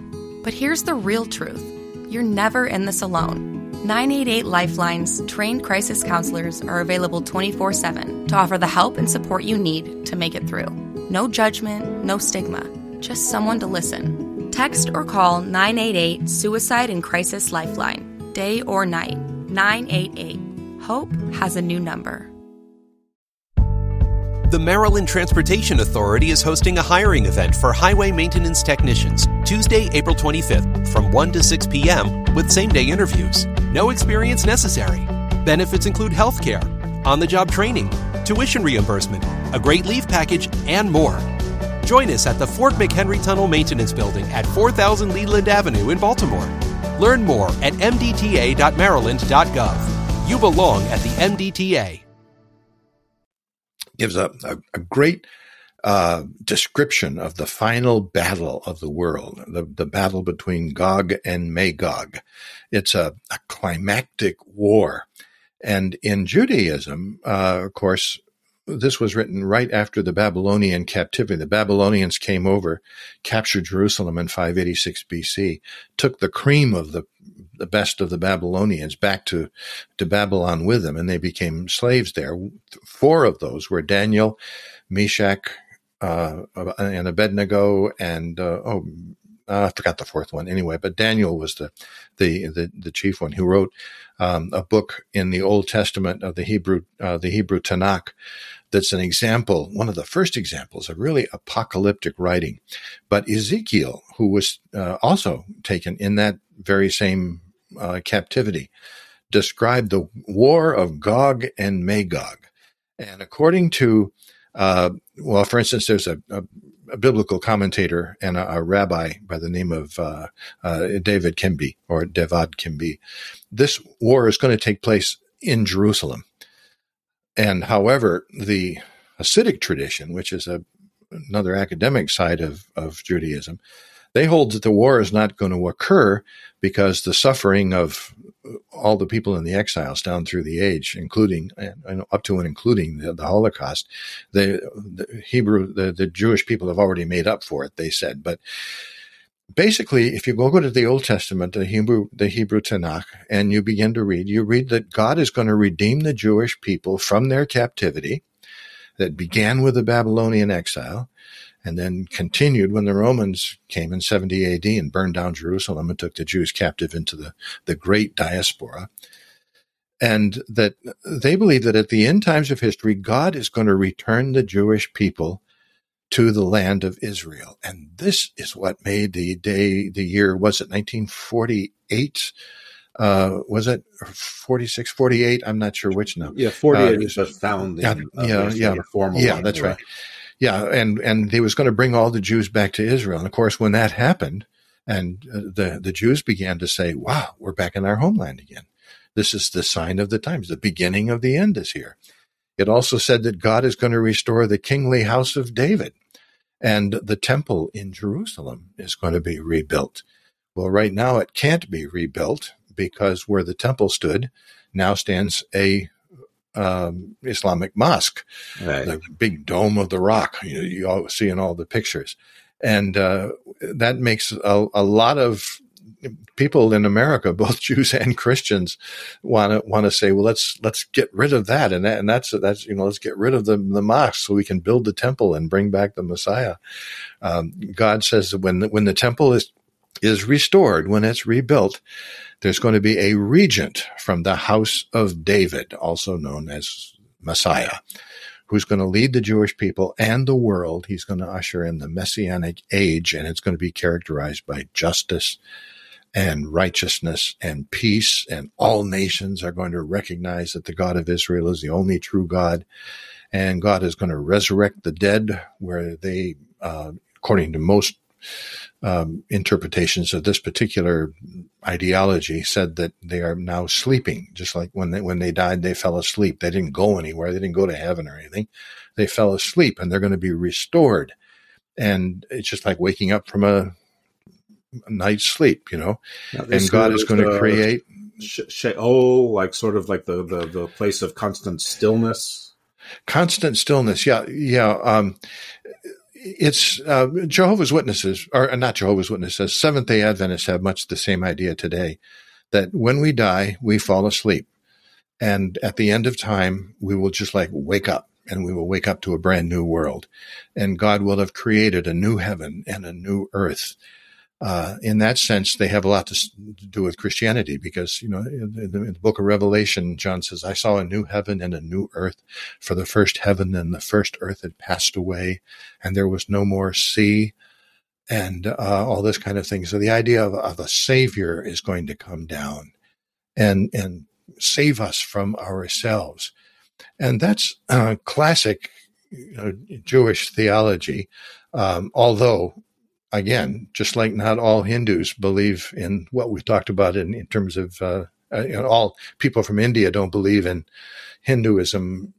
[SPEAKER 13] But here's the real truth you're never in this alone. 988 Lifeline's trained crisis counselors are available 24 7 to offer the help and support you need to make it through. No judgment, no stigma, just someone to listen. Text or call 988 Suicide and Crisis Lifeline, day or night. 988. Hope has a new number.
[SPEAKER 1] The Maryland Transportation Authority is hosting a hiring event for highway maintenance technicians Tuesday, April 25th from 1 to 6 p.m. with same day interviews. No experience necessary. Benefits include health care, on the job training, tuition reimbursement, a great leave package, and more. Join us at the Fort McHenry Tunnel Maintenance Building at 4000 Leland Avenue in Baltimore. Learn more at mdta.maryland.gov. You belong at the MDTA.
[SPEAKER 19] Gives a, a, a great uh, description of the final battle of the world, the, the battle between Gog and Magog. It's a, a climactic war. And in Judaism, uh, of course, this was written right after the Babylonian captivity. The Babylonians came over, captured Jerusalem in 586 BC, took the cream of the the best of the Babylonians back to, to Babylon with them, and they became slaves there. Four of those were Daniel, Meshach, uh, and Abednego, and uh, oh, I forgot the fourth one anyway. But Daniel was the the the, the chief one who wrote um, a book in the Old Testament of the Hebrew uh, the Hebrew Tanakh that's an example, one of the first examples of really apocalyptic writing. But Ezekiel, who was uh, also taken in that very same uh, captivity, described the war of Gog and Magog. And according to, uh, well, for instance, there's a, a, a biblical commentator and a, a, rabbi by the name of uh, uh, David Kimhi or Devad Kimhi. This war is going to take place in Jerusalem. And however, the Hasidic tradition, which is another academic side of, of Judaism, they hold that the war is not going to occur because the suffering of all the people in the exiles down through the age, including and up to and including the, the Holocaust, the, the Hebrew, the, the Jewish people have already made up for it. They said, but basically, if you go to the Old Testament, the Hebrew, the Hebrew Tanakh, and you begin to read, you read that God is going to redeem the Jewish people from their captivity that began with the Babylonian exile and then continued when the Romans came in 70 AD and burned down Jerusalem and took the Jews captive into the, the great diaspora. And that they believe that at the end times of history, God is going to return the Jewish people to the land of Israel. And this is what made the day, the year, was it 1948? Uh, was it 46, 48? I'm not sure which now.
[SPEAKER 18] Yeah, 48 uh, is the founding.
[SPEAKER 19] Yeah, yeah, yeah, formal yeah that's right. Yeah, and and he was going to bring all the Jews back to Israel. And of course, when that happened, and uh, the the Jews began to say, "Wow, we're back in our homeland again. This is the sign of the times. The beginning of the end is here." It also said that God is going to restore the kingly house of David and the temple in Jerusalem is going to be rebuilt. Well, right now it can't be rebuilt because where the temple stood now stands a um, Islamic mosque, right. the big dome of the rock you, you all see in all the pictures. And uh, that makes a, a lot of people in America, *laughs* both Jews and Christians, want to want to say, well, let's let's get rid of that, and that, and that's that's you know, let's get rid of the the mosque so we can build the temple and bring back the Messiah. Um, God says that when the, when the temple is is restored, when it's rebuilt, there's going to be a regent from the house of David, also known as Messiah who's going to lead the Jewish people and the world. He's going to usher in the messianic age, and it's going to be characterized by justice and righteousness and peace, and all nations are going to recognize that the God of Israel is the only true God, and God is going to resurrect the dead, where they, uh, according to most um, interpretations of this particular ideology, said that they are now sleeping, just like when they when they died, they fell asleep. They didn't go anywhere. They didn't go to heaven or anything. They fell asleep, and they're going to be restored. And it's just like waking up from a night's sleep, you know. and God is going to create.
[SPEAKER 18] Sh- sh- oh, like sort of like the, the the place of constant stillness.
[SPEAKER 19] Constant stillness, yeah, yeah. Um, it's uh, Jehovah's Witnesses, or uh, not Jehovah's Witnesses, Seventh Day Adventists have much the same idea today. That when we die, we fall asleep, and at the end of time, we will just like wake up and we will wake up to a brand new world. And God will have created a new heaven and a new earth uh, in that sense, they have a lot to do with Christianity because, you know, in the, in the, book of Revelation, John says, I saw a new heaven and a new earth, for the first heaven and the first earth had passed away, and there was no more sea, and uh, all this kind of thing. So the idea of, of, a savior is going to come down and, and save us from ourselves. And that's uh, classic you know, Jewish theology. Um, although again, just like not all Hindus believe in what we talked about in, in terms of uh, uh, you know, all people from India don't believe in Hinduism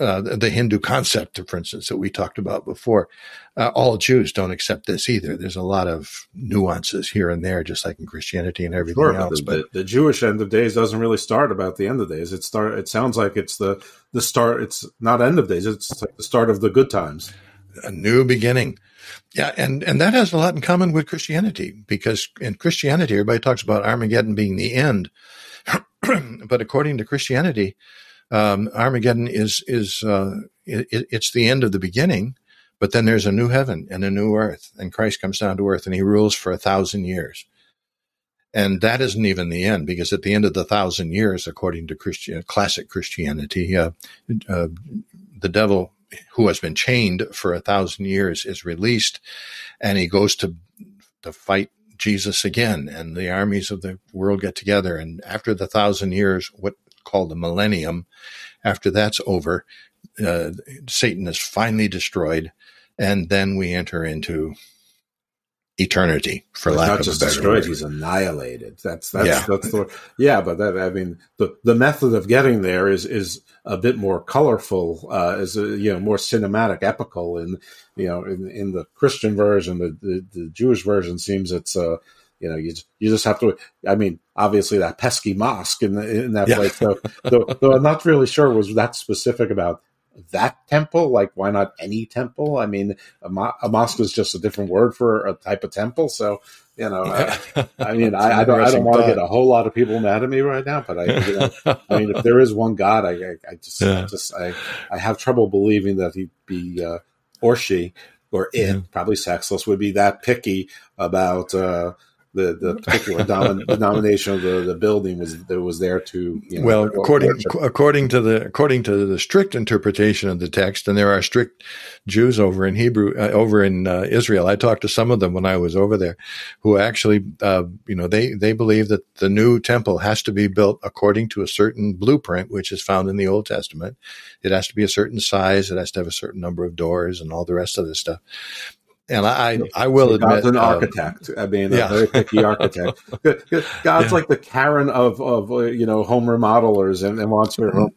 [SPEAKER 19] uh, the Hindu concept, for instance, that we talked about before. Uh, all Jews don't accept this either. There's a lot of nuances here and there, just like in Christianity and everything
[SPEAKER 18] Sure,
[SPEAKER 19] else.
[SPEAKER 18] the,
[SPEAKER 19] But
[SPEAKER 18] the, the Jewish end of days doesn't really start about the end of days. It start. It sounds like it's the the start. It's not end of days. It's like the start of the good times.
[SPEAKER 19] A new beginning. Yeah, and and that has a lot in common with Christianity because in Christianity everybody talks about Armageddon being the end, *clears throat* but according to Christianity, um, Armageddon is is uh, it, it's the end of the beginning, but then there's a new heaven and a new earth, and Christ comes down to earth and he rules for a thousand years. And that isn't even the end, because at the end of the thousand years, according to Christian, classic Christianity, uh, uh, the devil who has been chained for a thousand years is released and he goes to to fight Jesus again and the armies of the world get together and after the thousand years what called the millennium after that's over uh, Satan is finally destroyed and then we enter into eternity for
[SPEAKER 18] He's
[SPEAKER 19] lack
[SPEAKER 18] not
[SPEAKER 19] of
[SPEAKER 18] just
[SPEAKER 19] a better
[SPEAKER 18] destroyed;
[SPEAKER 19] word.
[SPEAKER 18] he's annihilated. That's that's
[SPEAKER 19] Yeah.
[SPEAKER 18] that's the yeah. But that I mean, the the method of getting there is is a bit more colorful, uh, is a, you know more cinematic, epical. In you know in, in the Christian version, the, the the Jewish version seems it's uh you know you just, you just have to. I mean, obviously that pesky mosque in the, in that
[SPEAKER 19] Yeah.
[SPEAKER 18] place. So though, though I'm not really sure was that specific about that temple? Like why not any temple? I mean a, mo- a mosque is just a different word for a type of temple so you know I, *laughs* I mean I, I don't i don't want to get a whole lot of people mad at me right now but i you know, i mean if there is one god i i, I just I
[SPEAKER 19] Yeah.
[SPEAKER 18] just i i have trouble believing that he'd be uh or she or it. Probably sexless would be that picky about uh the, the particular domin- denomination of the, the building was that was there to you know,
[SPEAKER 19] well, according
[SPEAKER 18] worship.
[SPEAKER 19] according to the according to the strict interpretation of the text, and there are strict Jews over in Hebrew uh, over in uh, Israel. I talked to some of them when I was over there, who actually, uh, you know, they they believe that the new temple has to be built according to a certain blueprint, which is found in the Old Testament. It has to be a certain size. It has to have a certain number of doors and all the rest of this stuff. And I, I, I will
[SPEAKER 18] So
[SPEAKER 19] admit,
[SPEAKER 18] God's an
[SPEAKER 19] uh,
[SPEAKER 18] architect. I mean,
[SPEAKER 19] yeah.
[SPEAKER 18] a very picky architect. God's
[SPEAKER 19] Yeah.
[SPEAKER 18] like the Karen of of uh, you know home remodelers and, and wants her home.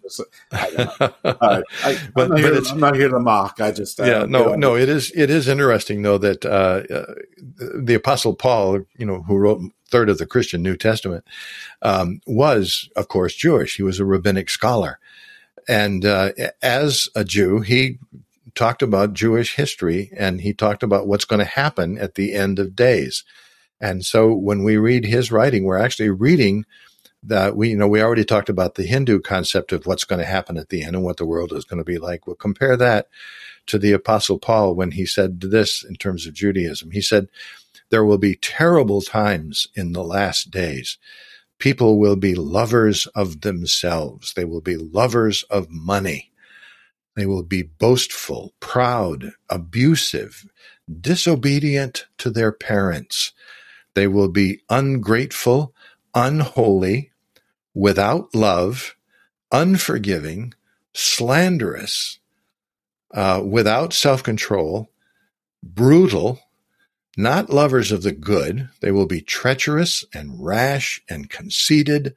[SPEAKER 18] I don't know. I, am *laughs*
[SPEAKER 19] But-
[SPEAKER 18] not here,
[SPEAKER 19] it's-
[SPEAKER 18] I'm not here to mock. I just
[SPEAKER 19] yeah, no, no. It is it is interesting though that uh, uh, the Apostle Paul, you know, who wrote third of the Christian New Testament, um, was of course Jewish. He was a rabbinic scholar, and uh, as a Jew, he talked about Jewish history and he talked about what's going to happen at the end of days. And so when we read his writing, we're actually reading that we, you know, we already talked about the Hindu concept of what's going to happen at the end and what the world is going to be like. We'll compare that to the apostle Paul when he said this in terms of Judaism. He said, there will be terrible times in the last days. People will be lovers of themselves. They will be lovers of money. They will be boastful, proud, abusive, disobedient to their parents. They will be ungrateful, unholy, without love, unforgiving, slanderous, uh, without self control, brutal, not lovers of the good. They will be treacherous and rash and conceited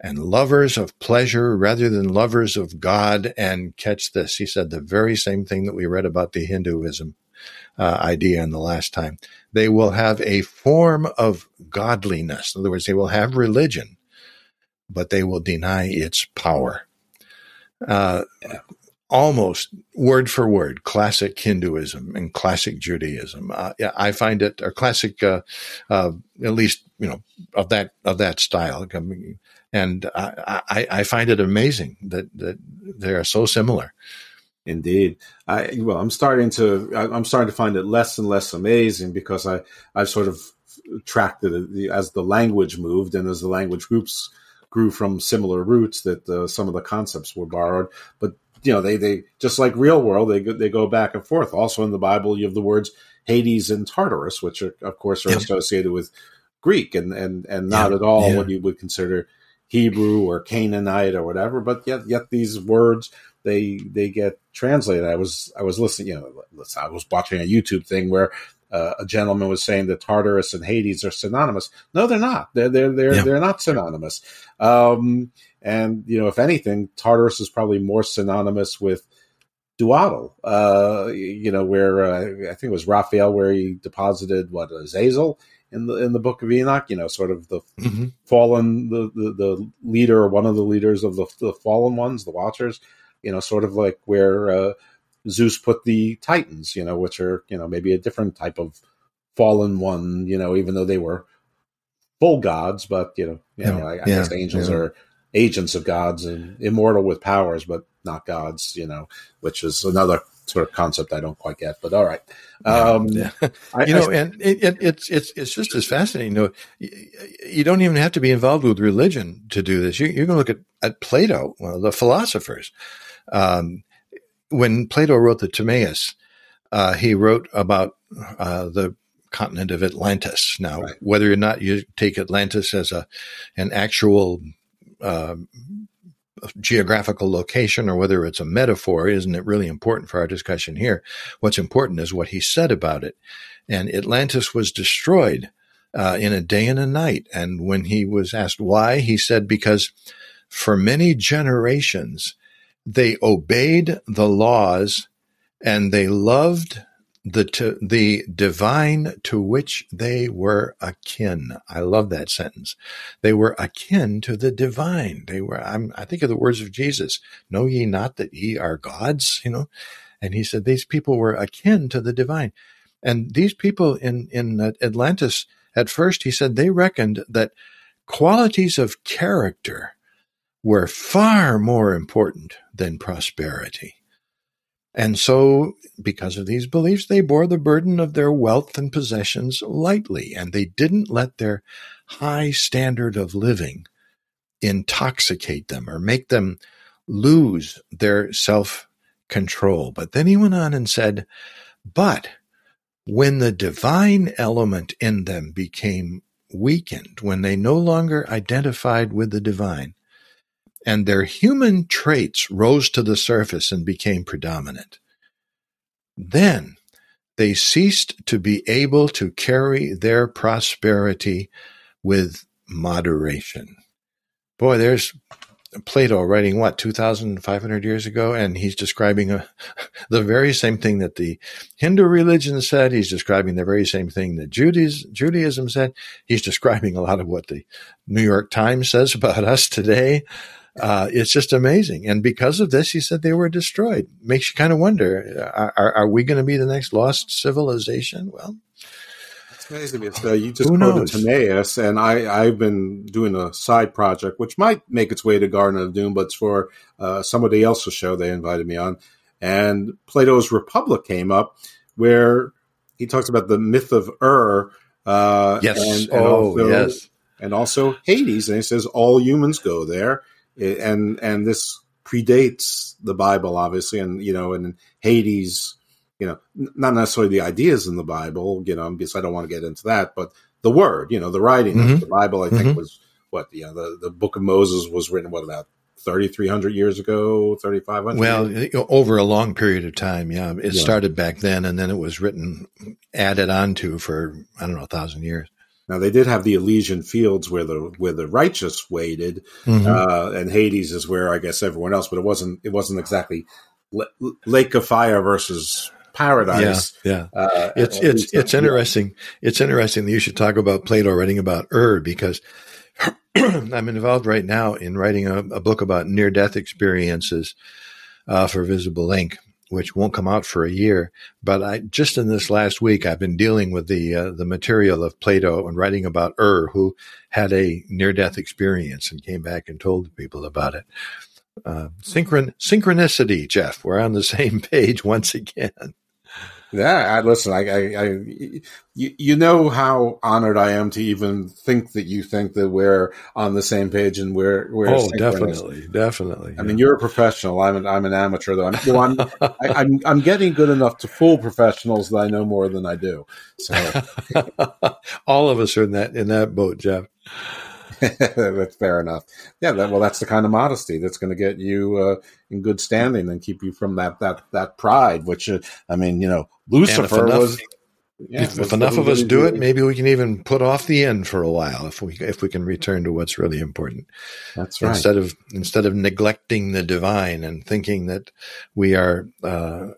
[SPEAKER 19] and lovers of pleasure rather than lovers of God. And catch this, he said the very same thing that we read about the Hinduism uh, idea in the last time. They will have a form of godliness. In other words, they will have religion, but they will deny its power. Uh, almost word for word, classic Hinduism and classic Judaism. Uh, yeah, I find it or classic, uh, uh, at least you know of that of that style. I mean, And I, I, I find it amazing that that they are so similar.
[SPEAKER 18] Indeed, I well, I'm starting to I'm starting to find it less and less amazing because I I've sort of tracked it as the language moved and as the language groups grew from similar roots that uh, some of the concepts were borrowed, but you know they they just like real world they go, they go back and forth. Also in the Bible, you have the words Hades and Tartarus, which are, of course are
[SPEAKER 19] Yep.
[SPEAKER 18] associated with Greek and and and not
[SPEAKER 19] Yeah,
[SPEAKER 18] at all
[SPEAKER 19] yeah.
[SPEAKER 18] what you would consider Hebrew or Canaanite or whatever. But yet yet these words they they get translated. I was I was listening, you know, listen, I was watching a YouTube thing where uh, a gentleman was saying that Tartarus and Hades are synonymous. No, they're not. They're they're they're
[SPEAKER 19] Yeah.
[SPEAKER 18] they're not synonymous. Um, and you know, if anything, Tartarus is probably more synonymous with Dudael, uh, you know, where uh, I think it was Raphael where he deposited what Azazel in the in the book of Enoch, you know, sort of the mm-hmm. fallen the, the, the leader or one of the leaders of the, the fallen ones, the Watchers, you know, sort of like where uh, Zeus put the Titans, you know, which are you know maybe a different type of fallen one, you know, even though they were full gods, but you know, you know, I, I yeah, guess angels yeah. are agents of gods and immortal with powers, but not gods, you know, which is another sort of concept I don't quite get. But all right, um,
[SPEAKER 19] yeah. *laughs* I, you know, I, and it, it, it's it's it's just as fascinating. You know, you don't even have to be involved with religion to do this. You, you can look at at Plato, one of the philosophers. Um, when Plato wrote the Timaeus, uh, he wrote about uh, the continent of Atlantis. Now, right. whether or not you take Atlantis as a an actual uh, geographical location or whether it's a metaphor isn't it really important for our discussion here. What's important is what he said about it. And Atlantis was destroyed uh, in a day and a night. And when he was asked why, he said, because for many generations, they obeyed the laws and they loved the to, the divine to which they were akin. I love that sentence. They were akin to the divine. They were. I'm, I think of the words of Jesus: "Know ye not that ye are gods?" You know, and he said these people were akin to the divine, and these people in in Atlantis at first he said they reckoned that qualities of character were far more important than prosperity. And so, because of these beliefs, they bore the burden of their wealth and possessions lightly, and they didn't let their high standard of living intoxicate them or make them lose their self control. But then he went on and said, But when the divine element in them became weakened, when they no longer identified with the divine, and their human traits rose to the surface and became predominant. Then they ceased to be able to carry their prosperity with moderation. Boy, there's Plato writing what 2,500 years ago, and he's describing uh, a, *laughs* the very same thing that the Hindu religion said. He's describing the very same thing that Judaism, Judaism said. He's describing a lot of what the New York Times says *laughs* about us today. Uh, it's just amazing. And because of this, he said they were destroyed. Makes you kind of wonder: Are, are we going to be the next lost civilization? Well,
[SPEAKER 18] it's amazing. It's, uh, you just quoted knows? Timaeus, and I, I've been doing a side project which might make its way to Garden of Doom, but it's for uh, somebody else's show they invited me on. And Plato's Republic came up, where he talks about the myth of Ur.
[SPEAKER 19] Uh, yes. And, and oh, also, yes.
[SPEAKER 18] And also Hades, and he says all humans go there and and this predates the Bible, obviously, and you know, and Hades, you know, not necessarily the ideas in the Bible, you know, because I don't want to get into that, but the word, you know, the writing mm-hmm. of the Bible, I think mm-hmm. was what you know, the the Book of Moses was written what about 3,300 years ago, 3,500?
[SPEAKER 19] Well, over a long period of time, yeah. It yeah. started back then, and then it was written, added on to for, I don't know, a thousand years.
[SPEAKER 18] Now they did have the Elysian fields where the where the righteous waited, mm-hmm. uh, and Hades is where I guess everyone else. But it wasn't it wasn't exactly Lake of Fire versus paradise.
[SPEAKER 19] Yeah, yeah. Uh, it's it's it's interesting. It's interesting that you should talk about Plato writing about Ur because *clears throat* I'm involved right now in writing a, a book about near death experiences uh, for Visible Ink which won't come out for a year. But I just in this last week, I've been dealing with the uh, the material of Plato and writing about Ur, who had a near death experience and came back and told people about it. Uh, synchron synchronicity, Jeff. We're on the *laughs* same page once again.
[SPEAKER 18] Yeah, I, listen, I, I, I you, you, know how honored I am to even think that you think that we're on the same page and we're, we're
[SPEAKER 19] oh, definitely, definitely.
[SPEAKER 18] I yeah. mean, you're a professional. I'm an, I'm an amateur though. I'm, well, I'm, I, am i am i am getting good enough to fool professionals that I know more than I do. So *laughs*
[SPEAKER 19] all of us are in that, in that boat, Jeff. *laughs*
[SPEAKER 18] that's fair enough. Yeah, that, well, that's the kind of modesty that's going to get you uh, in good standing and keep you from that that that pride. Which uh, I mean, you know, Lucifer was Yeah,
[SPEAKER 19] if, if enough of us do it, maybe we can even put off the end for a while if we if we can return to what's really important.
[SPEAKER 18] That's right.
[SPEAKER 19] Instead of instead of neglecting the divine and thinking that we are uh,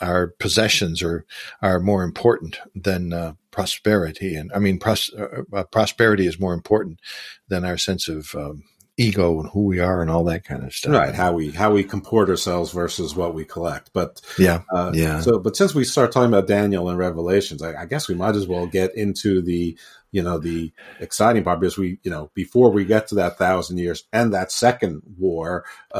[SPEAKER 19] our possessions are are more important than uh, prosperity, and I mean pros- uh, uh, prosperity is more important than our sense of um, ego and who we are and all that kind of stuff.
[SPEAKER 18] right how we how we comport ourselves versus what we collect but
[SPEAKER 19] Yeah,
[SPEAKER 18] uh,
[SPEAKER 19] yeah.
[SPEAKER 18] so but since we start talking about daniel and revelations I, I guess we might as well get into the you know the exciting part because we you know before we get to that thousand years and that second war uh,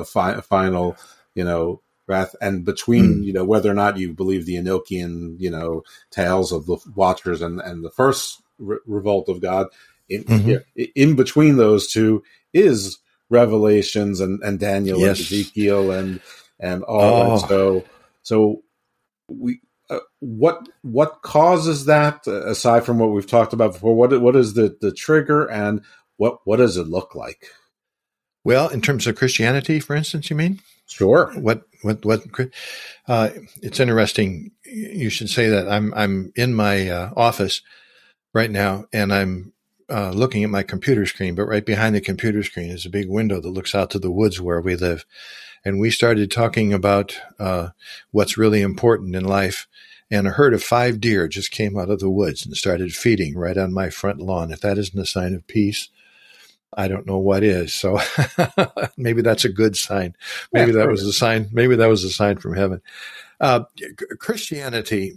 [SPEAKER 18] uh, fi- final you know wrath and between
[SPEAKER 19] Mm.
[SPEAKER 18] you know whether or not you believe the enochian you know tales of the watchers and and the first re- revolt of god in,
[SPEAKER 19] Mhm.
[SPEAKER 18] yeah, in between those two is revelations and, and daniel
[SPEAKER 19] Yes.
[SPEAKER 18] and ezekiel and and all
[SPEAKER 19] Oh.
[SPEAKER 18] so so we uh, what what causes that uh, aside from what we've talked about before what what is the the trigger and what what does it look like
[SPEAKER 19] Well, in terms of Christianity, for instance, you mean?
[SPEAKER 18] Sure.
[SPEAKER 19] What what what? Uh, it's interesting. You should say that. I'm I'm in my uh, office right now, and I'm uh, looking at my computer screen. But right behind the computer screen is a big window that looks out to the woods where we live. And we started talking about uh, what's really important in life. And a herd of five deer just came out of the woods and started feeding right on my front lawn. If that isn't a sign of peace, I don't know what is. So *laughs* maybe that's a good sign. Maybe
[SPEAKER 18] Yeah,
[SPEAKER 19] that was a sign. Maybe that was a sign from heaven. Uh, Christianity.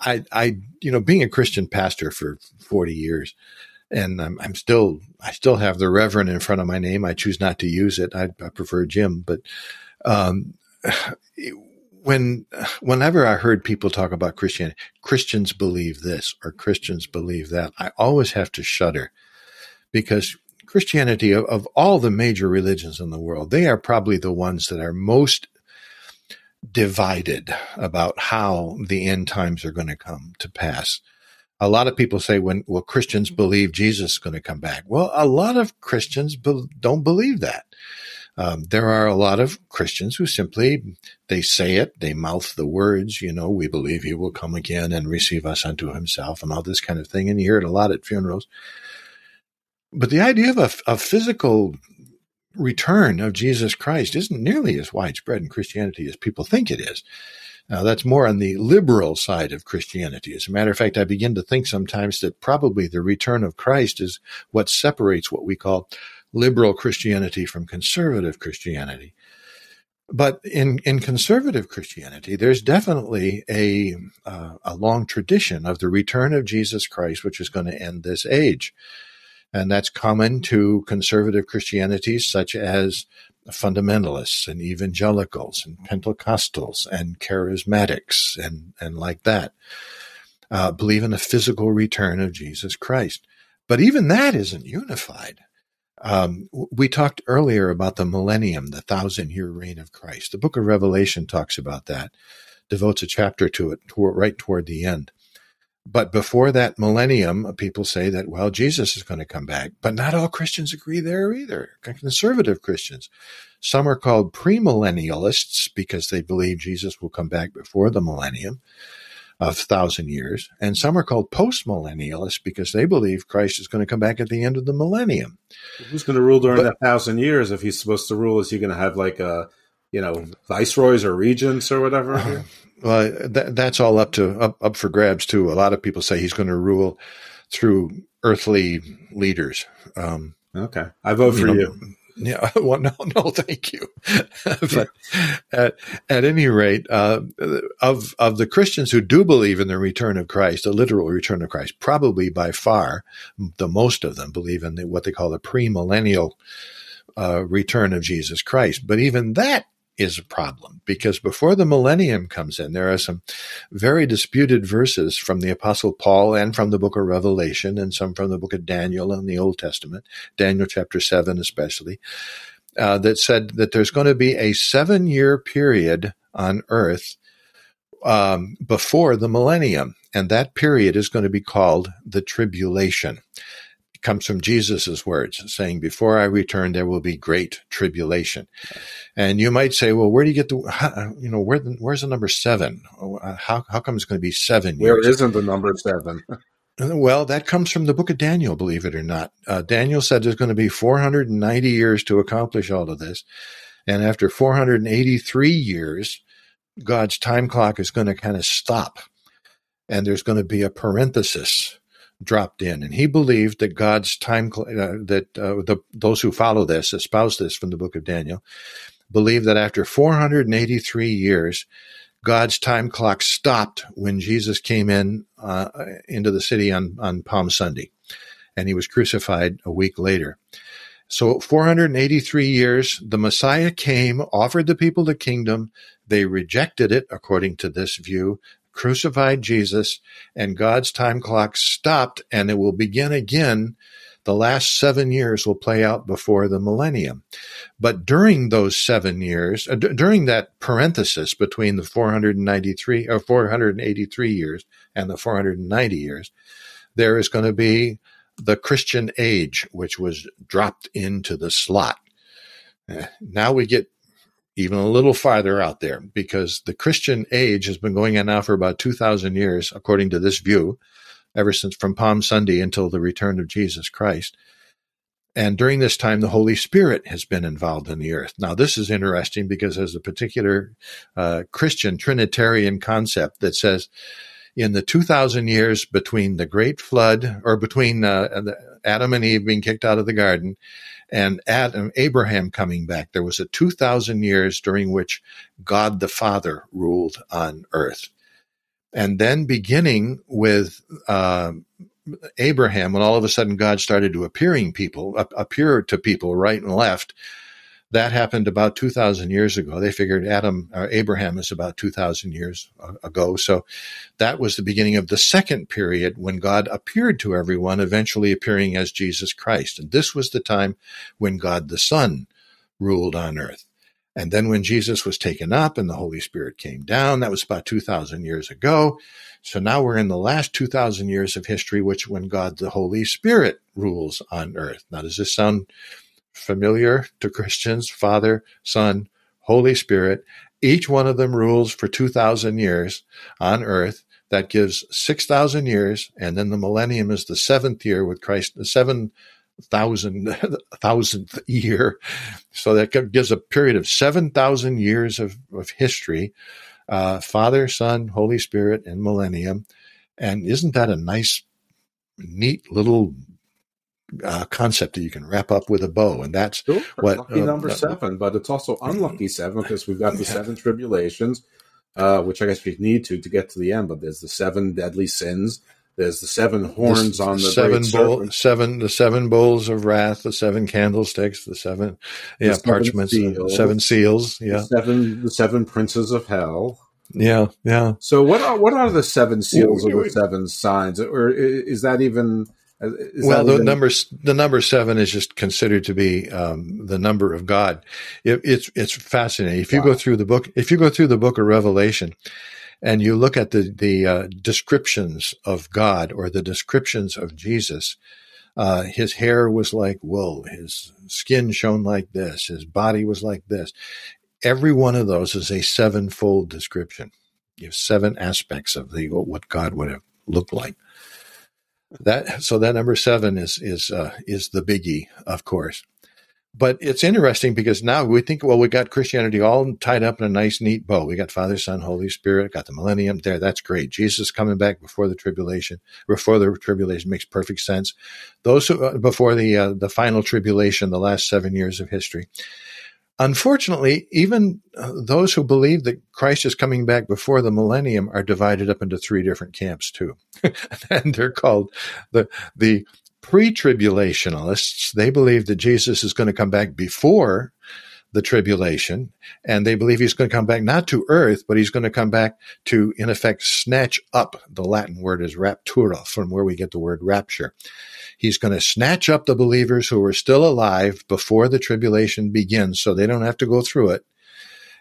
[SPEAKER 19] I, I, you know, being a Christian pastor for 40 years, and I'm, I'm still, I still have the Reverend in front of my name. I choose not to use it. I, I prefer Jim, but, um, *sighs* when, whenever I heard people talk about Christianity, Christians believe this or Christians believe that, I always have to shudder because Christianity, of, of all the major religions in the world, they are probably the ones that are most divided about how the end times are going to come to pass. A lot of people say, when, well, Christians believe Jesus is going to come back. Well, a lot of Christians be- don't believe that. Um, there are a lot of Christians who simply, they say it, they mouth the words, you know, we believe he will come again and receive us unto himself and all this kind of thing. And you hear it a lot at funerals. But the idea of a, a physical return of Jesus Christ isn't nearly as widespread in Christianity as people think it is. Now, that's more on the liberal side of Christianity. As a matter of fact, I begin to think sometimes that probably the return of Christ is what separates what we call liberal Christianity from conservative Christianity. But in, in conservative Christianity, there's definitely a, uh, a long tradition of the return of Jesus Christ, which is going to end this age. And that's common to conservative Christianities such as fundamentalists and evangelicals and Pentecostals and charismatics and, and like that. Uh, believe in a physical return of Jesus Christ. But even that isn't unified. Um, we talked earlier about the millennium, the thousand year reign of Christ. The book of Revelation talks about that, devotes a chapter to it toward, right toward the end. But before that millennium, people say that, well, Jesus is going to come back. But not all Christians agree there either. Conservative Christians. Some are called premillennialists because they believe Jesus will come back before the millennium of thousand years. And some are called postmillennialists because they believe Christ is going to come back at the end of the millennium.
[SPEAKER 18] Who's going to rule during
[SPEAKER 19] But-
[SPEAKER 18] that thousand years? If he's supposed to rule, is he going to have like a, you know, viceroys or regents or whatever? *laughs*
[SPEAKER 19] Well, that, that's all up to up, up for grabs too. A lot of people say he's going to rule through earthly leaders. Um,
[SPEAKER 18] okay, I vote for
[SPEAKER 19] know,
[SPEAKER 18] you. *laughs*
[SPEAKER 19] Yeah, *laughs* well, no, no, thank you. *laughs* but at, at any rate, uh, of of the Christians who do believe in the return of Christ, the literal return of Christ, probably by far the most of them believe in the, what they call the premillennial uh, return of Jesus Christ. But even that is a problem because before the millennium comes in, there are some very disputed verses from the Apostle Paul and from the book of Revelation and some from the book of Daniel in the Old Testament, Daniel chapter 7 especially, uh, that said that there's going to be a seven year period on earth um, before the millennium. And that period is going to be called the tribulation comes from Jesus' words, saying, "Before I return, there will be great tribulation." And you might say, "Well, where do you get the how, you know where the, where's the number seven? How how come it's going to be seven
[SPEAKER 18] Where
[SPEAKER 19] years?"
[SPEAKER 18] isn't the number seven? *laughs*
[SPEAKER 19] Well, that comes from the book of Daniel, believe it or not. Uh, Daniel said there's going to be 490 years to accomplish all of this. And after 483 years, God's time clock is going to kind of stop. And there's going to be a parenthesis dropped in. And he believed that God's time, uh, that uh, the, those who follow this, espouse this from the book of Daniel, believe that after 483 years, God's time clock stopped when Jesus came in uh, into the city on, on Palm Sunday, and he was crucified a week later. So 483 years, the Messiah came, offered the people the kingdom. They rejected it, according to this view, crucified Jesus, and God's time clock stopped, and it will begin again. The last seven years will play out before the millennium. But during those seven years, uh, d- during that parenthesis between the 493 or 483 years and the 490 years, there is going to be the Christian age, which was dropped into the slot. Uh, Now we get even a little farther out there because the Christian age has been going on now for about 2,000 years, according to this view, ever since from Palm Sunday until the return of Jesus Christ. And during this time, the Holy Spirit has been involved in the earth. Now, this is interesting because there's a particular uh, Christian Trinitarian concept that says in the 2,000 years between the Great Flood, or between uh, Adam and Eve being kicked out of the garden, and Adam, Abraham coming back, there was a 2,000 years during which God the Father ruled on earth. And then beginning with uh, Abraham, when all of a sudden God started to appearing people, appear to people right and left, that happened about 2,000 years ago. They figured Adam or Abraham is about 2,000 years ago. So that was the beginning of the second period when God appeared to everyone, eventually appearing as Jesus Christ. And this was the time when God the Son ruled on earth. And then when Jesus was taken up and the Holy Spirit came down, that was about 2,000 years ago. So now we're in the last 2,000 years of history, which when God the Holy Spirit rules on earth. Now, does this sound familiar to Christians? Father, Son, Holy Spirit. Each one of them rules for 2,000 years on earth. That gives 6,000 years. And then the millennium is the seventh year with Christ, the seven thousand *laughs* thousandth year. So that gives a period of 7,000 years of, of history. Uh, Father, Son, Holy Spirit, and millennium. And isn't that a nice, neat little uh, concept that you can wrap up with a bow, and that's
[SPEAKER 18] Sure,
[SPEAKER 19] what
[SPEAKER 18] lucky
[SPEAKER 19] uh,
[SPEAKER 18] number
[SPEAKER 19] uh,
[SPEAKER 18] seven, but it's also unlucky seven because we've got the seven tribulations, uh, which I guess we need to to get to the end. But there's the seven deadly sins. There's the seven horns
[SPEAKER 19] the
[SPEAKER 18] on the
[SPEAKER 19] seven bowl, seven the seven bowls of wrath, the seven candlesticks, the seven
[SPEAKER 18] the
[SPEAKER 19] yeah
[SPEAKER 18] seven
[SPEAKER 19] parchments, the
[SPEAKER 18] seals,
[SPEAKER 19] seven seals,
[SPEAKER 18] the
[SPEAKER 19] yeah,
[SPEAKER 18] seven the seven princes of hell.
[SPEAKER 19] yeah, yeah.
[SPEAKER 18] So what are what are the seven seals
[SPEAKER 19] Wait,
[SPEAKER 18] or the seven signs, or is that even? Is
[SPEAKER 19] well, the number the number seven is just considered to be um, the number of God. It, it's it's fascinating. If you go through the book, if you go through the book of Revelation, and you look at the the uh, descriptions of God or the descriptions of Jesus, uh, his hair was like wool, his skin shone like this, his body was like this. Every one of those is a sevenfold description. You have seven aspects of the what God would have looked like. That so that number seven is is uh, is the biggie, of course. But it's interesting because now we think, well, we got Christianity all tied up in a nice, neat bow. We got Father, Son, Holy Spirit, got the millennium there. That's great. Jesus coming back before the tribulation, before the tribulation makes perfect sense. Those who, uh, before the uh, the final tribulation, the last seven years of history. Unfortunately, even uh, those who believe that Christ is coming back before the millennium are divided up into three different camps too, *laughs* and they're called the the pre-tribulationists. They believe that Jesus is going to come back before the tribulation, and they believe he's going to come back not to earth, but he's going to come back to, in effect, snatch up. The Latin word is raptura, from where we get the word rapture. He's going to snatch up the believers who are still alive before the tribulation begins, so they don't have to go through it.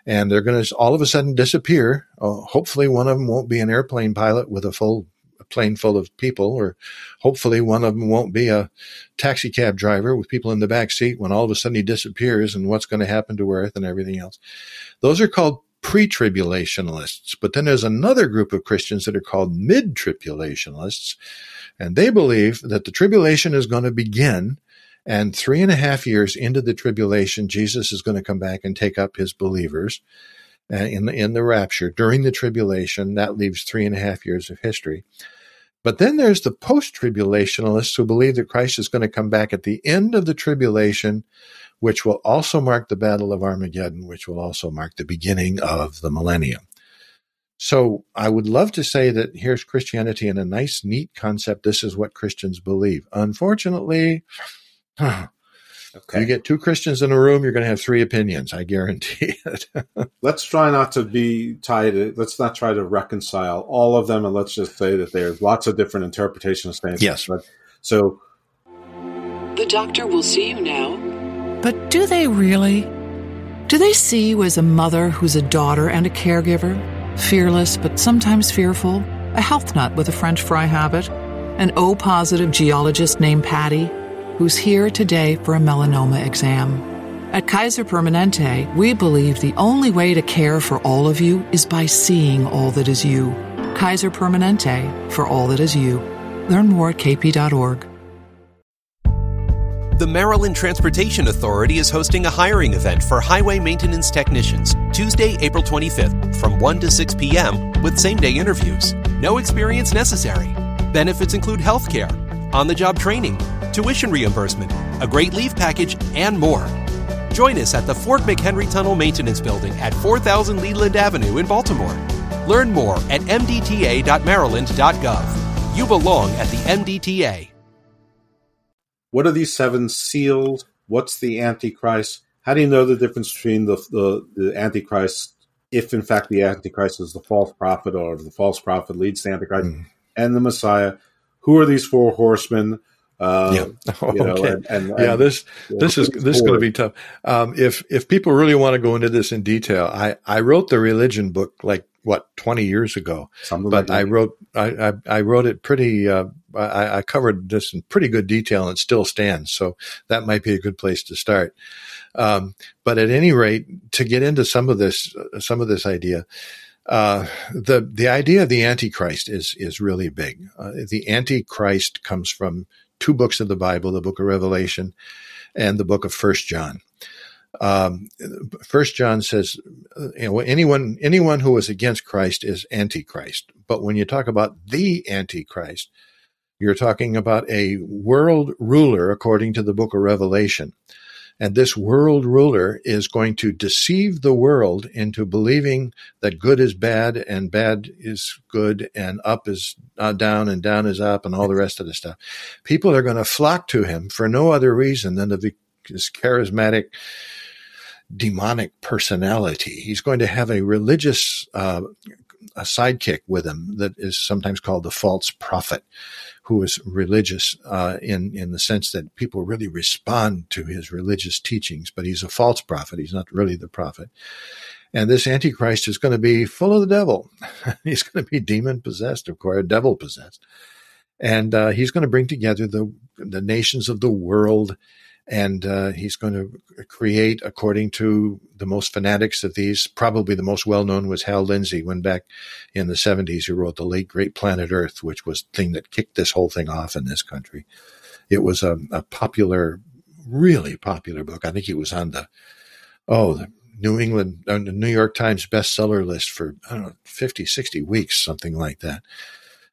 [SPEAKER 19] And they're going to all of a sudden disappear. Uh, hopefully, one of them won't be an airplane pilot with a full plane full of people, or hopefully one of them won't be a taxi cab driver with people in the back seat when all of a sudden he disappears and what's going to happen to Earth and everything else. Those are called pre-tribulationists. But then there's another group of Christians that are called mid-tribulationists, and they believe that the tribulation is going to begin and three and a half years into the tribulation, Jesus is going to come back and take up his believers uh, in the, in the rapture during the tribulation. That leaves three and a half years of history. But then there's the post tribulationalists who believe that Christ is going to come back at the end of the tribulation, which will also mark the Battle of Armageddon, which will also mark the beginning of the millennium. So I would love to say that here's Christianity in a nice, neat concept. This is what Christians believe. Unfortunately, *sighs* Okay. You get two Christians in a room, you're going to have three opinions. I guarantee *laughs* it.
[SPEAKER 18] let's try not to be tied. Let's not try to reconcile all of them, and let's just say that there's lots of different interpretations. Stances.
[SPEAKER 19] Yes.
[SPEAKER 18] But, so
[SPEAKER 20] the doctor will see you now.
[SPEAKER 21] But do they really? Do they see you as a mother who's a daughter and a caregiver, fearless but sometimes fearful, a health nut with a French fry habit, an O positive geologist named Patty? Who's here today for a melanoma exam. At Kaiser Permanente, we believe the only way to care for all of you is by seeing all that is you. Kaiser Permanente, for all that is you. Learn more at kp.org.
[SPEAKER 1] The Maryland Transportation Authority is hosting a hiring event for highway maintenance technicians Tuesday, April 25th from 1 to 6 p.m. with same day interviews. No experience necessary. Benefits include health care, on the job training, tuition reimbursement, a great leave package, and more. Join us at the Fort McHenry Tunnel Maintenance Building at 4000 Leland Avenue in Baltimore. Learn more at mdta.maryland.gov. You belong at the MDTA.
[SPEAKER 18] What are these seven seals? What's the Antichrist? How do you know the difference between the, the, the Antichrist, if in fact the Antichrist is the false prophet or the false prophet leads the Antichrist, mm. and the Messiah? Who are these four horsemen?
[SPEAKER 19] Uh, yeah. *laughs* Oh, you know, okay. And, and, yeah. This this is this is going to be tough. Um, if if people really want to go into this in detail, I I wrote the religion book like what twenty years ago,
[SPEAKER 18] Something
[SPEAKER 19] but
[SPEAKER 18] like
[SPEAKER 19] I wrote I, I, I wrote it pretty. Uh, I, I covered this in pretty good detail and it still stands. So that might be a good place to start. Um, but at any rate, to get into some of this uh, some of this idea. Uh, the the idea of the Antichrist is is really big. Uh, the Antichrist comes from two books of the Bible, the book of Revelation and the book of First John. Um, First John says, you know, anyone anyone who is against Christ is antichrist. But when you talk about the antichrist, you're talking about a world ruler according to the book of Revelation. And this world ruler is going to deceive the world into believing that good is bad and bad is good and up is uh, down and down is up and all the rest of the stuff. People are going to flock to him for no other reason than his charismatic, demonic personality. He's going to have a religious uh, a sidekick with him that is sometimes called the false prophet who is religious uh, in in the sense that people really respond to his religious teachings, but he's a false prophet. He's not really the prophet. And this Antichrist is going to be full of the devil. *laughs* he's going to be demon possessed, of course, devil possessed, and uh, he's going to bring together the the nations of the world and uh, he's going to create, according to the most fanatics of these, probably the most well known was Hal Lindsey, when back in the 70s he wrote The Late Great Planet Earth, which was the thing that kicked this whole thing off in this country. It was a, a popular, really popular book. I think it was on the, oh, the New England, uh, the New York Times bestseller list for, I don't know, 50, 60 weeks, something like that.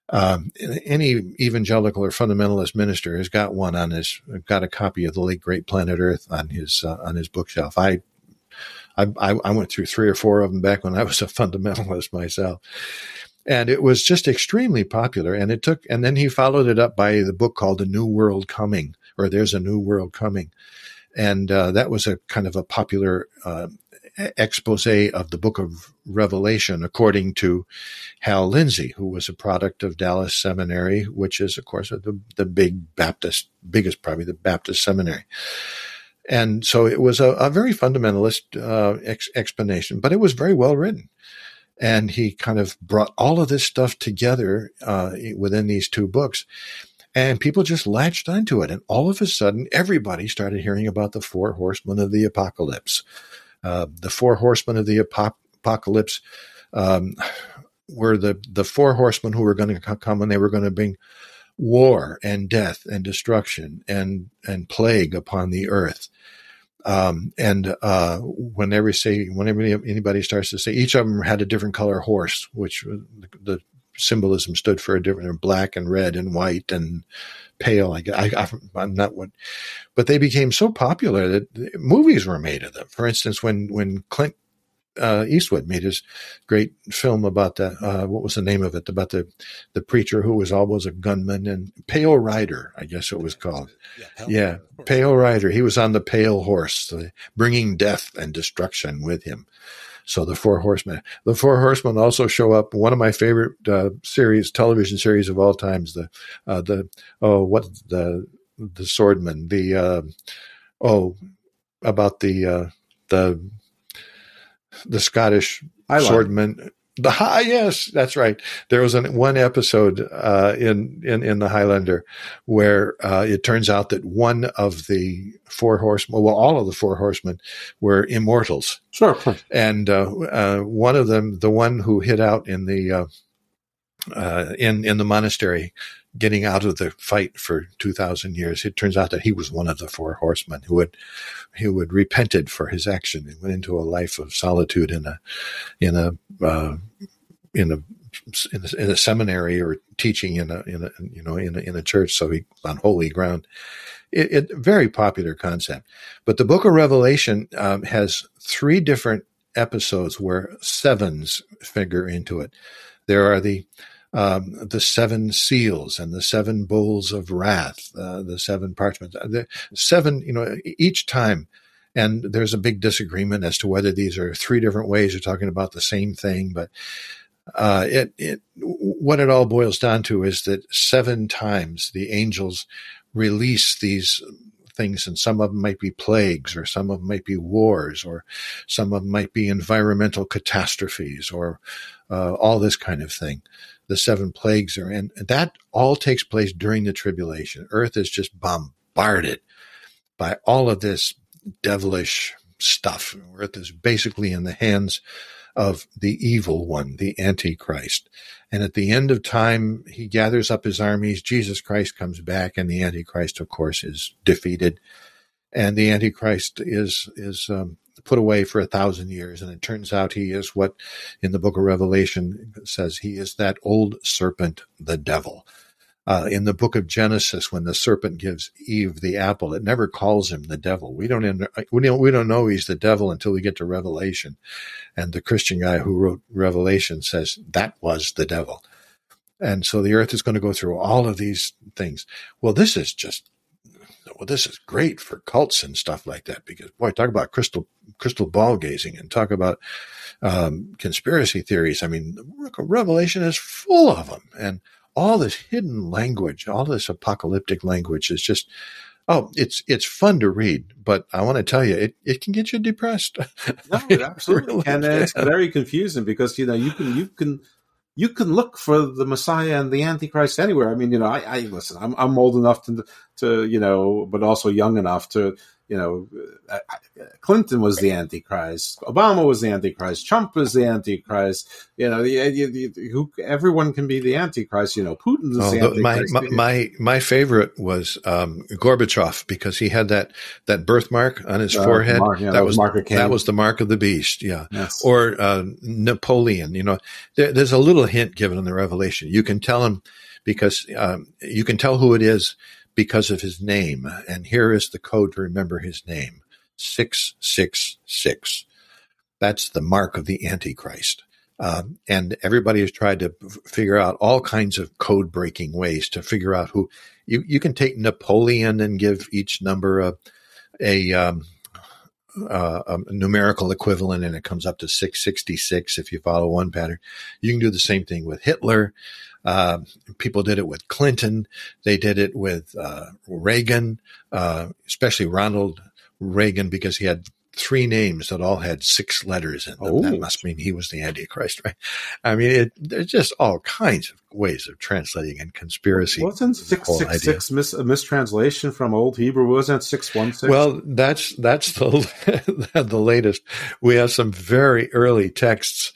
[SPEAKER 19] Um, any evangelical or fundamentalist minister has got one on his, got a copy of the late great Planet Earth on his uh, on his bookshelf. I, I, I went through three or four of them back when I was a fundamentalist myself, and it was just extremely popular. And it took, and then he followed it up by the book called The New World Coming, or There's a New World Coming, and uh, that was a kind of a popular uh, expose of the book of Revelation, according to Hal Lindsey, who was a product of Dallas Seminary, which is, of course, the, the big Baptist, biggest, probably the Baptist seminary. And so it was a, a very fundamentalist uh, ex- explanation, but it was very well written. and he kind of brought all of this stuff together uh, within these two books. And people just latched onto it. And all of a sudden, everybody started hearing about the four horsemen of the apocalypse. Uh, the four horsemen of the apocalypse um, were the, the four horsemen who were going to come and they were going to bring war and death and destruction and, and plague upon the earth. Um, and uh, whenever say whenever anybody starts to say each of them had a different color horse, which the symbolism stood for a different black and red and white and pale. I, I, I'm not what, but they became so popular that movies were made of them. For instance, when when Clint uh, Eastwood made his great film about the uh, what was the name of it about the the preacher who was always a gunman and Pale Rider, I guess it was called. Yeah, Pale, yeah, Pale Rider. He was on the pale horse, uh, bringing death and destruction with him. So the Four Horsemen. The Four Horsemen also show up. One of my favorite uh, series, television series of all times. The uh, the oh what the the swordman. The uh, oh about the the the Scottish swordman. The high, yes, that's right. There was an, one episode uh, in, in in the Highlander where uh, it turns out that one of the four horsemen, well, all of the four horsemen, were immortals.
[SPEAKER 18] Sure.
[SPEAKER 19] And uh, uh, one of them, the one who hid out in the uh, uh, in in the monastery, getting out of the fight for 2000 years it turns out that he was one of the four horsemen who had who had repented for his action and went into a life of solitude in a in a uh, in a in a, in a, seminary or teaching in a, in a you know in a, in a church so he on holy ground. It, it very popular concept. But the book of revelation um, has three different episodes where sevens figure into it. There are the um, the seven seals and the seven bowls of wrath, uh, the seven parchments, uh, the seven, you know, each time. And there's a big disagreement as to whether these are three different ways of talking about the same thing. But uh, it, it, what it all boils down to is that seven times the angels release these things, and some of them might be plagues, or some of them might be wars, or some of them might be environmental catastrophes, or uh, all this kind of thing the seven plagues are. And that all takes place during the tribulation. Earth is just bombarded by all of this devilish stuff. Earth is basically in the hands of the evil one, the Antichrist. And at the end of time, he gathers up his armies. Jesus Christ comes back, and the Antichrist, of course, is defeated. And the Antichrist is is um, put away for a thousand years. And it turns out he is what in the book of Revelation says he is that old serpent, the devil. Uh, in the book of Genesis, when the serpent gives Eve the apple, it never calls him the devil. We don't, we don't, we don't know he's the devil until we get to Revelation. And the Christian guy who wrote Revelation says that was the devil. And so the earth is going to go through all of these things. Well, this is just well, this is great for cults and stuff like that because boy, talk about crystal crystal ball gazing and talk about um, conspiracy theories. I mean, Revelation is full of them, and all this hidden language, all this apocalyptic language is just. Oh, it's it's fun to read, but I want to tell you, it, it can get you depressed. *laughs*
[SPEAKER 18] No, it absolutely really can. It's very confusing because you know you can you can you can look for the Messiah and the Antichrist anywhere. I mean, you know, I, I listen. I'm, I'm old enough to, to, you know, but also young enough to, you know, Clinton was the Antichrist, Obama was the Antichrist, Trump was the Antichrist. You know, you, you, who, everyone can be the Antichrist. You know, Putin oh, the Antichrist.
[SPEAKER 19] My, my my favorite was um, Gorbachev because he had that that birthmark on his uh, forehead. Mark, yeah, that, that, was that was the mark of the beast. Yeah, yes. or uh, Napoleon. You know, there, there's a little hint given in the Revelation. You can tell him because um, you can tell who it is because of his name. And here is the code to remember his name 666. That's the mark of the Antichrist. Um, and everybody has tried to figure out all kinds of code breaking ways to figure out who you, you can take Napoleon and give each number a, a, um, uh, a numerical equivalent and it comes up to 666 if you follow one pattern. You can do the same thing with Hitler. Uh, people did it with Clinton. They did it with uh, Reagan, uh, especially Ronald Reagan, because he had three names that all had six letters in them.
[SPEAKER 18] Oh.
[SPEAKER 19] That must mean he was the Antichrist, *laughs* right? I mean, it, there's just all kinds of ways of translating and conspiracy.
[SPEAKER 18] Wasn't six six
[SPEAKER 19] idea.
[SPEAKER 18] six mis- a mistranslation from Old Hebrew? Wasn't six one six?
[SPEAKER 19] Well, that's that's the *laughs* the latest. We have some very early texts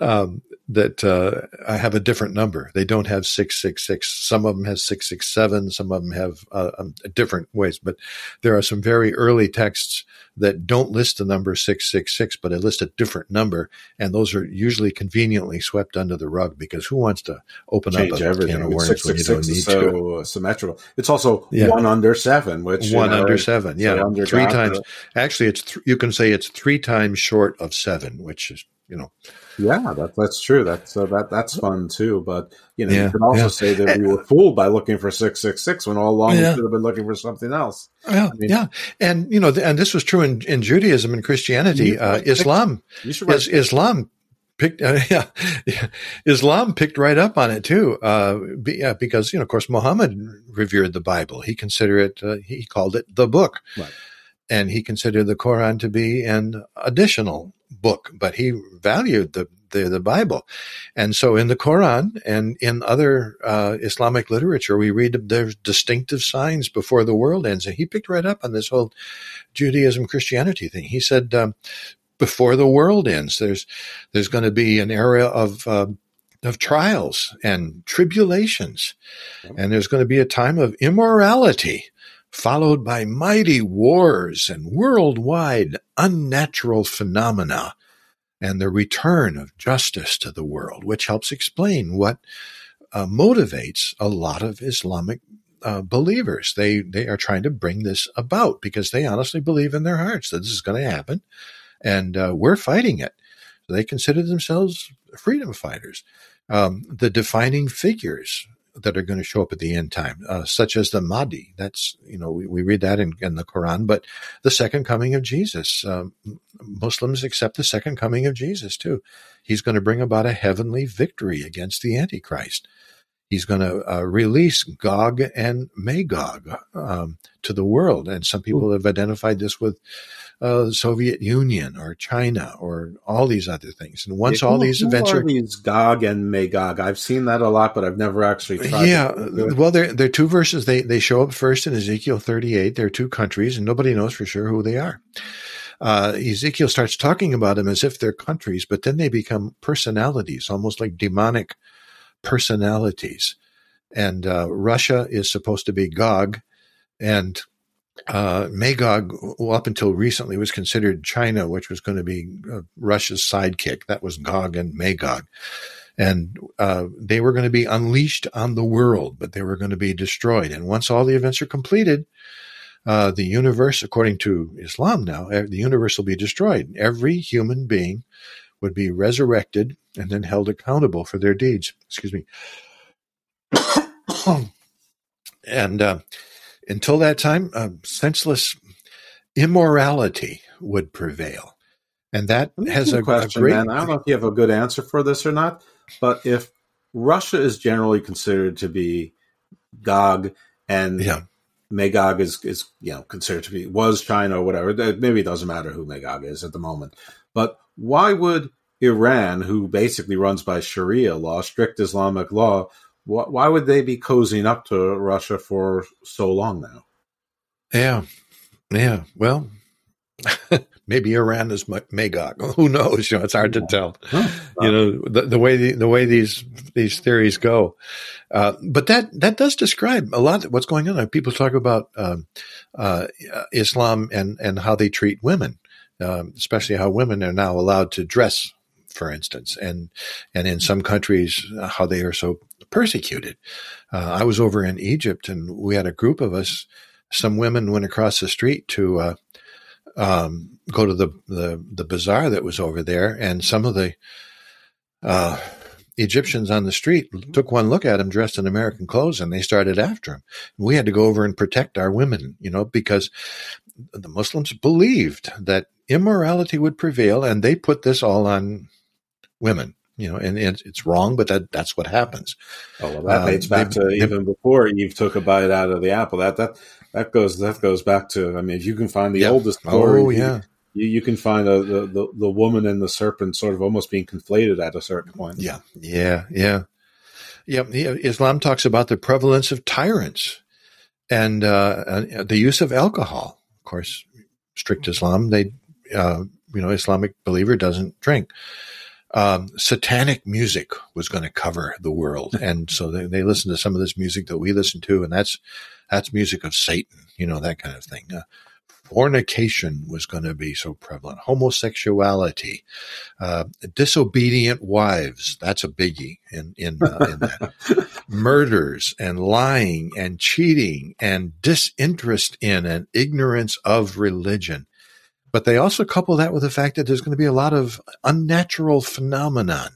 [SPEAKER 19] um, that uh, I have a different number. They don't have six six six. Some of them have six six seven. Some of them have uh, um, different ways. But there are some very early texts that don't list the number six six six, but they list a different number, and those are usually conveniently swept under the rug because who wants to open
[SPEAKER 18] change
[SPEAKER 19] up a
[SPEAKER 18] everything.
[SPEAKER 19] can of worms
[SPEAKER 18] six
[SPEAKER 19] when you don't need to?
[SPEAKER 18] so uh, symmetrical. It's also
[SPEAKER 19] Yeah.
[SPEAKER 18] one under seven, which you
[SPEAKER 19] one
[SPEAKER 18] know,
[SPEAKER 19] under seven.
[SPEAKER 18] so
[SPEAKER 19] Yeah,
[SPEAKER 18] under
[SPEAKER 19] three times. Actually, it's th- you can say it's three times short of seven, which is you know.
[SPEAKER 18] Yeah, that, that's true. That's uh, that that's fun too. But you know,
[SPEAKER 19] Yeah,
[SPEAKER 18] you can also
[SPEAKER 19] yeah.
[SPEAKER 18] say that we were *laughs* fooled by looking for six six six when all along we should have been looking for something else.
[SPEAKER 19] Yeah,
[SPEAKER 18] I mean-
[SPEAKER 19] yeah, and you know, and this was true in, in Judaism and Christianity. Uh, Islam,
[SPEAKER 18] You should write-
[SPEAKER 19] is, Islam picked, *laughs* uh, yeah, yeah, Islam picked right up on it too. Uh, be, yeah, because you know, of course, Muhammad revered the Bible. He considered it. Uh, he called it the book,
[SPEAKER 18] Right.
[SPEAKER 19] And he considered the Quran to be an additional book, but he valued the the, the Bible. And so in the Quran and in other uh, Islamic literature, we read there's distinctive signs before the world ends. And he picked right up on this whole Judaism Christianity thing. He said, um, before the world ends, there's there's going to be an era of um of trials and tribulations, and there's going to be a time of immorality, followed by mighty wars and worldwide unnatural phenomena and the return of justice to the world, which helps explain what uh, motivates a lot of Islamic uh, believers. They they are trying to bring this about because they honestly believe in their hearts that this is going to happen, and uh, we're fighting it. They consider themselves freedom fighters. Um, the defining figures that are going to show up at the end time, uh, such as the Mahdi. That's you know we, we read that in, in the Quran, but the second coming of Jesus. Um, Muslims accept the second coming of Jesus too. He's going to bring about a heavenly victory against the Antichrist. He's going to uh, release Gog and Magog um, to the world, and some people have identified this with uh, Soviet Union or China or all these other things. And once
[SPEAKER 18] Yeah,
[SPEAKER 19] all
[SPEAKER 18] who-
[SPEAKER 19] these
[SPEAKER 18] who
[SPEAKER 19] events
[SPEAKER 18] are
[SPEAKER 19] are
[SPEAKER 18] these Gog and Magog. I've seen that a lot, but I've never actually tried.
[SPEAKER 19] yeah,
[SPEAKER 18] to do it.
[SPEAKER 19] well, there there are two verses. They they show up first in Ezekiel 38. They're two countries, and nobody knows for sure who they are. Uh, Ezekiel starts talking about them as if they're countries, but then they become personalities, almost like demonic personalities. And uh, Russia is supposed to be Gog, and uh, Magog, up until recently, was considered China, which was going to be uh, Russia's sidekick. That was Gog and Magog and uh, they were going to be unleashed on the world, but they were going to be destroyed. And once all the events are completed, uh, the universe, according to Islam now, eh, the universe will be destroyed. Every human being would be resurrected and then held accountable for their deeds. Excuse me. *coughs* and uh, until that time, uh, senseless immorality would prevail. And that has a,
[SPEAKER 18] question,
[SPEAKER 19] great.
[SPEAKER 18] man. I don't know if you have a good answer for this or not, but if Russia is generally considered to be Gog and
[SPEAKER 19] Yeah.
[SPEAKER 18] Magog is is you know considered to be was China or whatever. Maybe it doesn't matter who Magog is at the moment, but why would Iran, who basically runs by Sharia law, strict Islamic law, why would they be cozying up to Russia for so long now?
[SPEAKER 19] Yeah. Yeah. Well, *laughs* maybe Iran is Magog. *laughs* Who knows? You know, it's hard to tell. You know, the, the way the, the way these these theories go. Uh, but that that does describe a lot of what's going on. People talk about um, uh, Islam and and how they treat women, um, especially how women are now allowed to dress, for instance, and and in some countries uh, how they are so persecuted. Uh, I was over in Egypt, and we had a group of us. Some women went across the street to uh, um, go to the, the the bazaar that was over there, and some of the uh, Egyptians on the street took one look at him dressed in American clothes, and they started after him. We had to go over and protect our women, you know, because the Muslims believed that immorality would prevail, and they put this all on women. You know, and it's, it's wrong, but that that's what happens.
[SPEAKER 18] Oh, well, that
[SPEAKER 19] Um,
[SPEAKER 18] dates back
[SPEAKER 19] they-
[SPEAKER 18] to
[SPEAKER 19] they-
[SPEAKER 18] even before Eve took a bite out of the apple. That that that goes that goes back to. I mean, if you can find the
[SPEAKER 19] Yeah.
[SPEAKER 18] oldest
[SPEAKER 19] Oh,
[SPEAKER 18] story,
[SPEAKER 19] yeah.
[SPEAKER 18] you you, can find a, the, the the woman and the serpent sort of almost being conflated at a certain point.
[SPEAKER 19] Yeah, yeah, yeah, yeah. Islam talks about the prevalence of tyrants and uh, the use of alcohol. Of course, strict Islam, they uh, you know Islamic believer doesn't drink. Um, satanic music was going to cover the world, *laughs* and so they, they listen to some of this music that we listen to, and that's that's music of Satan, you know that kind of thing. Uh, fornication was going to be so prevalent, homosexuality, uh, disobedient wives. That's a biggie in in, uh, in that. *laughs* Murders and lying and cheating and disinterest in and ignorance of religion. But they also couple that with the fact that there's going to be a lot of unnatural phenomenon.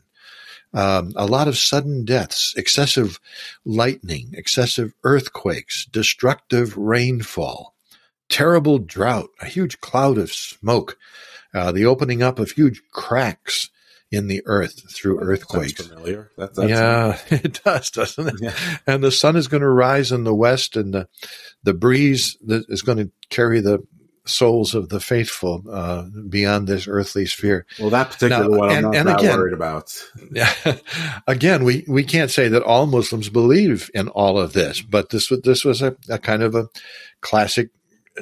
[SPEAKER 19] Um, a lot of sudden deaths, excessive lightning, excessive earthquakes, destructive rainfall, terrible drought, a huge cloud of smoke, uh, the opening up of huge cracks in the earth through earthquakes.
[SPEAKER 18] Familiar.
[SPEAKER 19] That, yeah, *laughs* it does, doesn't it? Yeah. And the sun is going to rise in the west, and the the breeze that is going to carry the souls of the faithful uh, beyond this earthly sphere.
[SPEAKER 18] Well, that particular now, one I'm and, not and that again, worried about.
[SPEAKER 19] Yeah, *laughs* again, we, we can't say that all Muslims believe in all of this, but this was this was a, a kind of a classic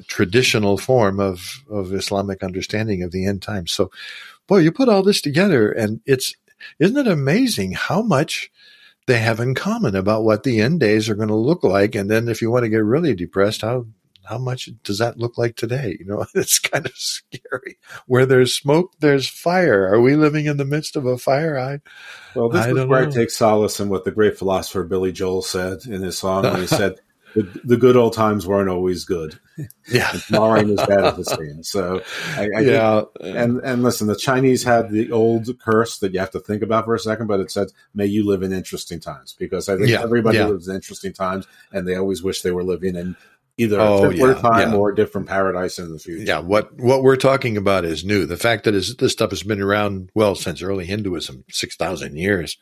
[SPEAKER 19] traditional form of, of Islamic understanding of the end times. So, boy, you put all this together and it's, isn't it amazing how much they have in common about what the end days are going to look like? And then if you want to get really depressed, how, how much does that look like today? You know, *laughs* it's kind of scary. Where there's smoke, there's fire. Are we living in the midst of a fire? I,
[SPEAKER 18] well, this I is where know. I take solace in what the great philosopher Billy Joel said in his song when he *laughs* said, the, the good old times weren't always good.
[SPEAKER 19] Yeah,
[SPEAKER 18] tomorrow ain't as bad as it seems. So, I, I yeah, think, and and listen, the Chinese had the old curse that you have to think about for a second, but it said, "May you live in interesting times," because I think yeah, everybody yeah. lives in interesting times, and they always wish they were living in either oh, a yeah, time yeah. or a different paradise in the future.
[SPEAKER 19] Yeah, what what we're talking about is new. The fact that is, this stuff has been around well since early Hinduism, six thousand years.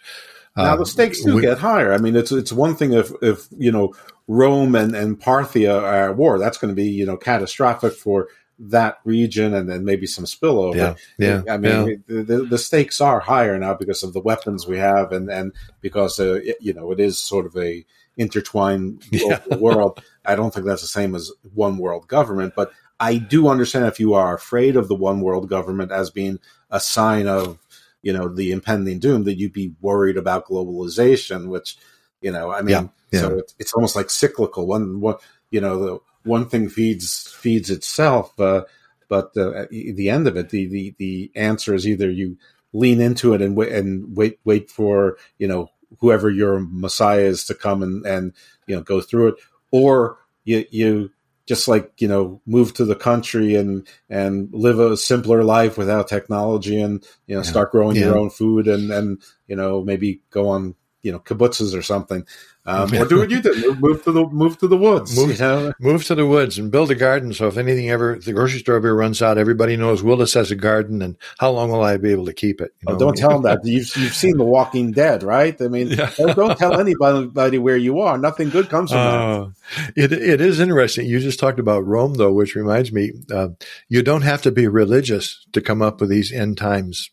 [SPEAKER 18] Now uh, the stakes do we, get higher. I mean, it's it's one thing if if you know Rome and, and Parthia are at war. That's going to be, you know, catastrophic for that region and then maybe some spillover.
[SPEAKER 19] Yeah, yeah.
[SPEAKER 18] I mean, yeah. The, the, stakes are higher now because of the weapons we have and, and because, uh, it, you know, it is sort of a intertwined *laughs* yeah. world. I don't think that's the same as one world government, but I do understand if you are afraid of the one world government as being a sign of, you know, the impending doom, that you'd be worried about globalization, which, you know, I mean, yeah. So it's, it's almost like cyclical. One, one, you know, the one thing feeds feeds itself, uh, but uh, at the end of it, the, the the answer is either you lean into it and wait and wait wait for you know whoever your messiah is to come and and you know go through it, or you you just like you know move to the country and and live a simpler life without technology and you know yeah. start growing yeah. your own food and and you know maybe go on you know kibbutzes or something um, or do what you did: move to the move to the woods.
[SPEAKER 19] Move, you know? move to the woods and build a garden. So if anything ever the grocery store ever runs out, everybody knows Willis has a garden, and how long will I be able to keep it?
[SPEAKER 18] You oh, know? oh, don't tell them that. *laughs* You've you've seen The Walking Dead, right? I mean, yeah. don't tell anybody where you are. Nothing good comes from uh,
[SPEAKER 19] that. It it is interesting. You just talked about Rome, though, which reminds me, uh, you don't have to be religious to come up with these end times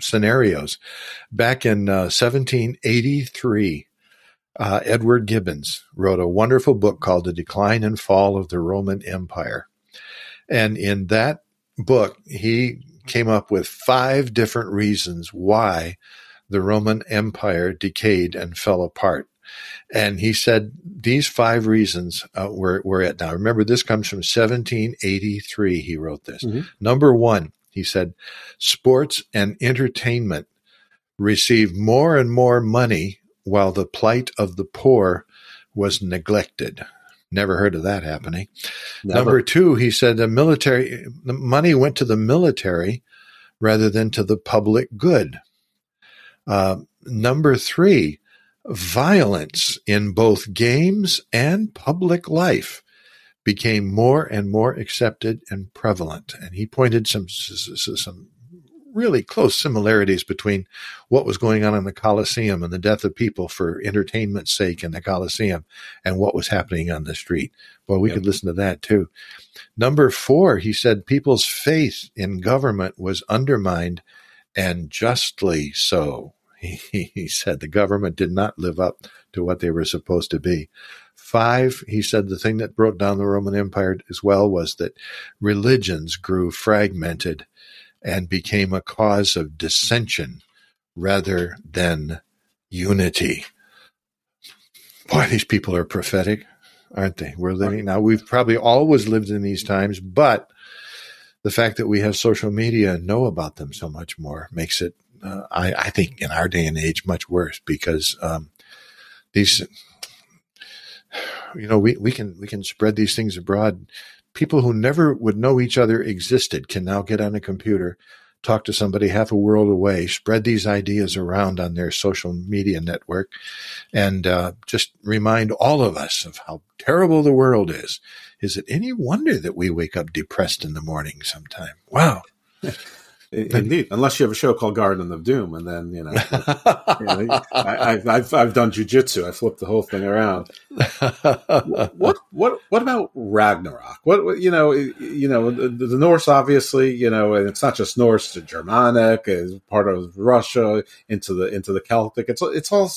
[SPEAKER 19] scenarios. Back in uh, 1783 uh, Edward Gibbons wrote a wonderful book called The Decline and Fall of the Roman Empire. And in that book, he came up with five different reasons why the Roman Empire decayed and fell apart. And he said these five reasons uh, were, were it. Now, remember, this comes from 1783. He wrote this. Mm-hmm. Number one, he said, sports and entertainment receive more and more money while the plight of the poor was neglected. Never heard of that happening. Never. Number two, he said the military, the money went to the military rather than to the public good. Uh, number three, violence in both games and public life became more and more accepted and prevalent. And he pointed some some really close similarities between what was going on in the Colosseum and the death of people for entertainment's sake in the Colosseum and what was happening on the street. Well, we yep. could listen to that too. Number four, he said people's faith in government was undermined and justly so. *laughs* He, he said the government did not live up to what they were supposed to be. Five, he said the thing that broke down the Roman Empire as well was that religions grew fragmented and became a cause of dissension rather than unity. Boy, these people are prophetic, aren't they? We're living now. We've probably always lived in these times, but the fact that we have social media and know about them so much more makes it, uh, I, I, think, in our day and age, much worse because um, these you know we, we can we can spread these things abroad. People who never would know each other existed can now get on a computer talk to somebody half a world away spread these ideas around on their social media network and uh, just remind all of us of how terrible the world is. Is it any wonder that we wake up depressed in the morning sometime? Wow *laughs*
[SPEAKER 18] Indeed, unless you have a show called Garden of Doom, and then you know, *laughs* you know I, have I've done jujitsu. I flipped the whole thing around. *laughs* what what what about Ragnarok? What, you know you know the, the, Norse obviously you know, and it's not just Norse, it's Germanic, it's part of Russia into the into the Celtic. It's it's all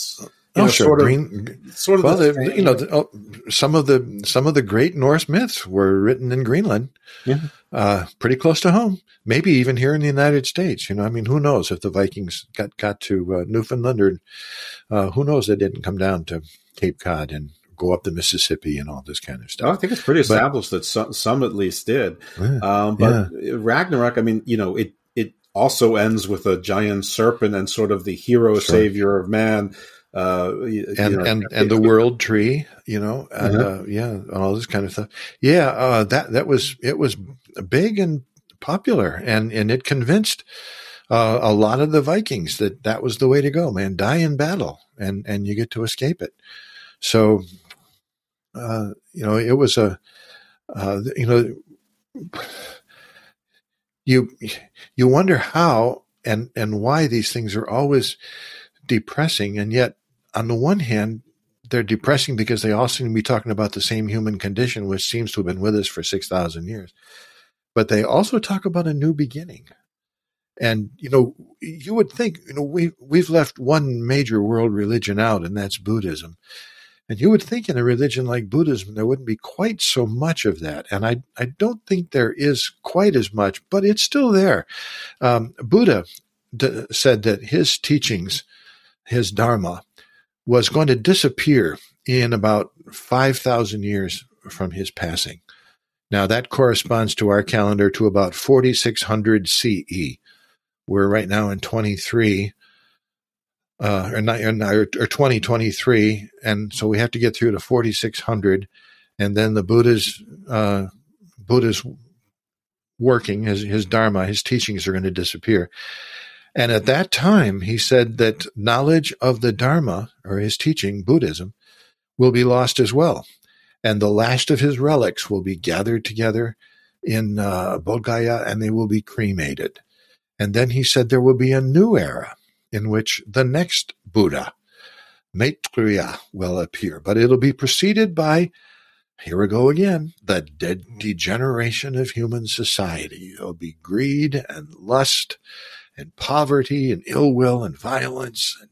[SPEAKER 19] oh, know, sure. Sort of, Green, sort of well, the, you know, the, oh, some of the some of the great Norse myths were written in Greenland, yeah. uh, pretty close to home. Maybe even here in the United States. You know, I mean, who knows if the Vikings got got to uh, Newfoundland or uh, who knows they didn't come down to Cape Cod and go up the Mississippi and all this kind of stuff.
[SPEAKER 18] Oh, I think it's pretty established but, that some, some, at least did. Yeah, um, but yeah. Ragnarok, I mean, you know, it it also ends with a giant serpent and sort of the hero sure. savior of man uh,
[SPEAKER 19] and know, and and the world tree, you know, and uh-huh. uh, yeah, all this kind of stuff. Yeah, uh, that that was it was big and popular, and and it convinced uh, a lot of the Vikings that that was the way to go. Man, die in battle, and and you get to escape it. So, uh, you know, it was a, uh, you know, *sighs* you you wonder how and and why these things are always depressing, and yet on the one hand, they're depressing because they all seem to be talking about the same human condition, which seems to have been with us for 6,000 years. But they also talk about a new beginning. And, you know, you would think, you know, we, we've left one major world religion out, and that's Buddhism. And you would think in a religion like Buddhism, there wouldn't be quite so much of that. And I, I don't think there is quite as much, but it's still there. Um, Buddha d- said that his teachings, his Dharma, was going to disappear in about 5,000 years from his passing. Now, that corresponds to our calendar to about 4600 CE. We're right now in 23, uh, or, not, or 2023, and so we have to get through to 4600, and then the Buddha's uh, Buddha's working, his, his Dharma, his teachings are going to disappear. And at that time, he said that knowledge of the Dharma, or his teaching, Buddhism, will be lost as well. And the last of his relics will be gathered together in uh, Bodh Gaya and they will be cremated. And then he said there will be a new era in which the next Buddha, Maitreya, will appear, but it'll be preceded by, here we go again, the de- degeneration of human society. There'll be greed and lust and poverty and ill will and violence and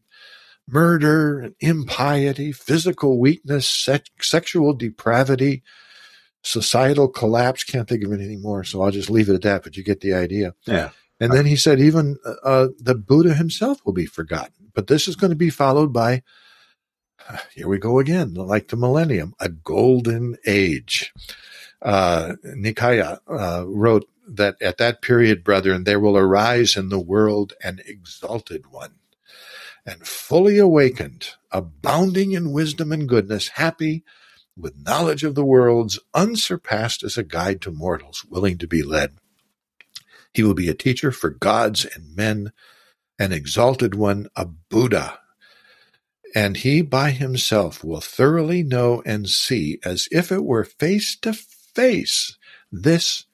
[SPEAKER 19] murder and impiety, physical weakness, sex, sexual depravity, societal collapse. Can't think of anything more, so I'll just leave it at that. But you get the idea.
[SPEAKER 18] Yeah.
[SPEAKER 19] And then he said, even uh, the Buddha himself will be forgotten. But this is going to be followed by, *sighs* here we go again, like the millennium, a golden age. Uh, Nikaya uh, wrote that at that period, brethren, there will arise in the world an exalted one, and fully awakened, abounding in wisdom and goodness, happy with knowledge of the worlds, unsurpassed as a guide to mortals, willing to be led. He will be a teacher for gods and men, an exalted one, a Buddha. And he by himself will thoroughly know and see, as if it were face to face, this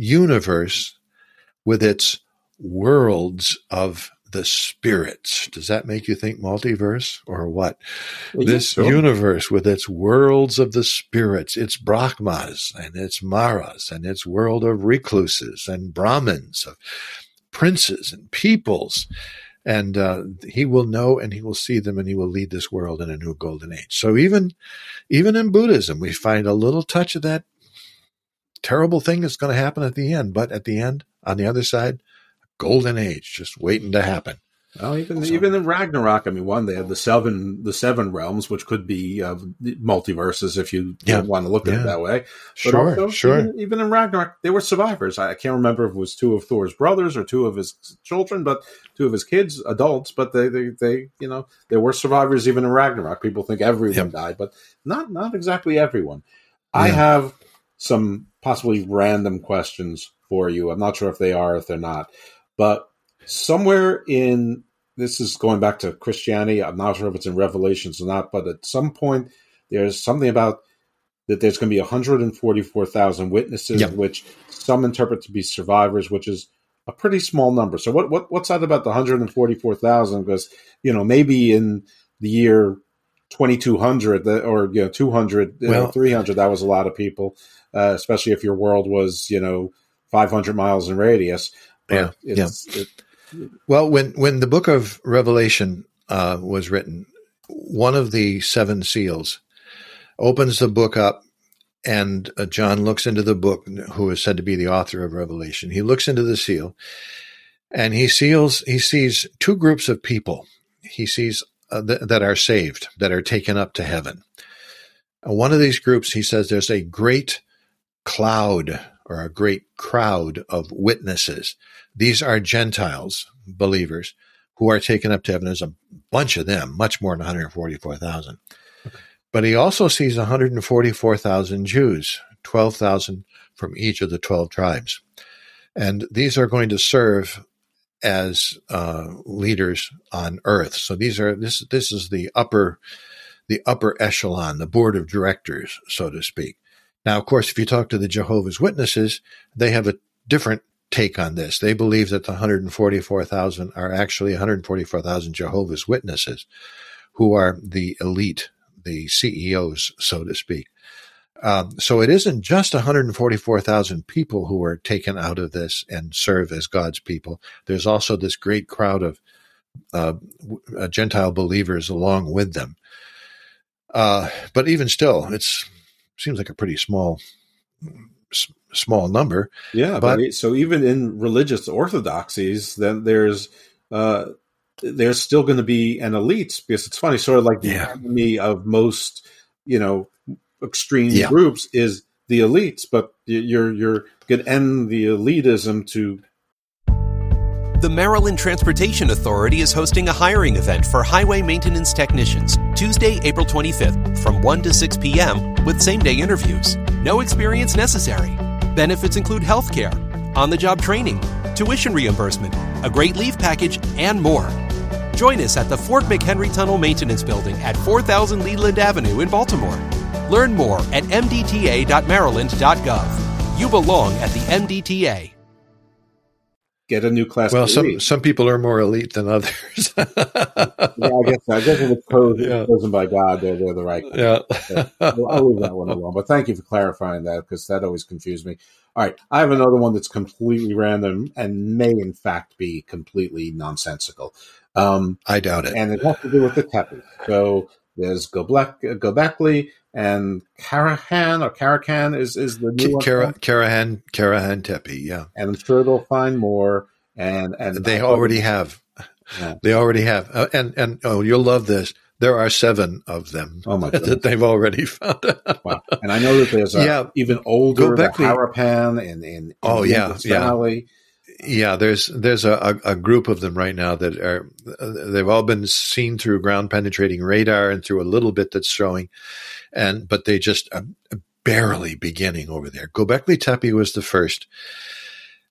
[SPEAKER 19] universe with its worlds of the spirits. Does that make you think multiverse or what?
[SPEAKER 18] Yeah,
[SPEAKER 19] this
[SPEAKER 18] sure.
[SPEAKER 19] universe with its worlds of the spirits, its Brahmas and its Maras and its world of recluses and Brahmins, of princes and peoples. And uh, he will know and he will see them and he will lead this world in a new golden age. So even, even in Buddhism, we find a little touch of that terrible thing that's going to happen at the end. But at the end, on the other side, golden age just waiting to happen.
[SPEAKER 18] Well, even even in Ragnarok, I mean, one they had the seven the seven realms, which could be uh, multiverses if you
[SPEAKER 19] Yeah.
[SPEAKER 18] want to look at
[SPEAKER 19] Yeah.
[SPEAKER 18] it that way.
[SPEAKER 19] Sure, sure.
[SPEAKER 18] Even, even in Ragnarok, they were survivors. I, can't remember if it was two of Thor's brothers or two of his children, but two of his kids, adults. But they they, they you know they were survivors even in Ragnarok. People think everyone died, but not not exactly everyone. I have some possibly random questions for you. I'm not sure if they are, if they're not, but somewhere in this is going back to Christianity. I'm not sure if it's in Revelations or not, but at some point there's something about that there's going to be 144,000 witnesses,
[SPEAKER 19] Yeah.
[SPEAKER 18] which some interpret to be survivors, which is a pretty small number. So what, what what's that about the 144,000? Because you know maybe in the year 2200 that- or you know 200 uh,
[SPEAKER 19] Well-
[SPEAKER 18] or 300 that was a lot of people, uh, especially if your world was you know 500 miles in radius. But
[SPEAKER 19] Yeah,
[SPEAKER 18] it's, It,
[SPEAKER 19] Well, when when the book of Revelation uh, was written, one of the seven seals opens the book up, and uh, John looks into the book. Who is said to be the author of Revelation? He looks into the seal, and he seals. He sees two groups of people. He sees uh, th- that are saved, that are taken up to heaven. And one of these groups, he says, there's a great cloud or a great crowd of witnesses. These are Gentiles, believers, who are taken up to heaven. There's a bunch of them, much more than 144,000. But he also sees 144,000 Jews, 12,000 from each of the 12 tribes. And these are going to serve as uh, leaders on earth. So these are this this is the upper the upper echelon, the board of directors, so to speak. Now, of course, if you talk to the Jehovah's Witnesses, they have a different take on this. They believe that the 144,000 are actually 144,000 Jehovah's Witnesses, who are the elite, the CEOs, so to speak. Um, so it isn't just 144,000 people who are taken out of this and serve as God's people. There's also this great crowd of uh, uh, Gentile believers along with them. Uh, but even still, it's seems like a pretty small s- small number.
[SPEAKER 18] Yeah,
[SPEAKER 19] but,
[SPEAKER 18] but, so even in religious orthodoxies, then there's uh, there's still going to be an elite because it's funny, sort of like the yeah. enemy of most you know extreme
[SPEAKER 1] Yeah.
[SPEAKER 18] groups is the elites, but you're you're going to end the elitism to
[SPEAKER 1] The Maryland Transportation Authority is hosting a hiring event for highway maintenance technicians Tuesday, April 25th from 1 to 6 p.m. with same day interviews. No experience necessary. Benefits include health care, on the job training, tuition reimbursement, a great leave package, and more. Join us at the Fort McHenry Tunnel Maintenance Building at 4000 Leland Avenue in Baltimore. Learn more at mdta.maryland.gov. You belong at the MDTA.
[SPEAKER 18] Get a new class.
[SPEAKER 19] well, some some people are more elite than others. *laughs*
[SPEAKER 18] yeah, I guess I guess if it's chosen, chosen by God, they're they're the right.
[SPEAKER 19] Yeah.
[SPEAKER 18] I'll, I'll leave that one alone. But thank you for clarifying that because that always confused me. All right, I have another one that's completely random and may in fact be completely nonsensical. Um,
[SPEAKER 19] I doubt it,
[SPEAKER 18] and it has to do with the Tepe. So there's Gobek, Gobekli and Karahan or Karakan is is the new one.
[SPEAKER 19] Kara, Karahan Karahan Tepe, yeah.
[SPEAKER 18] and I'm sure they'll find more. And and
[SPEAKER 19] They already have.
[SPEAKER 18] Yeah.
[SPEAKER 19] They already have. Uh, and and oh, you'll love this. There are seven of them
[SPEAKER 18] Oh my *laughs*
[SPEAKER 19] that they've already found.
[SPEAKER 18] Wow. And I know that there's a,
[SPEAKER 19] Yeah.
[SPEAKER 18] even older
[SPEAKER 19] Gobekli-
[SPEAKER 18] Harapan in, in, in
[SPEAKER 19] Oh, yeah, yeah. Yeah, there's there's a, a, group of them right now that are they've all been seen through ground penetrating radar and through a little bit that's showing, and but they just uh, barely beginning over there. Gobekli Tepe was the first,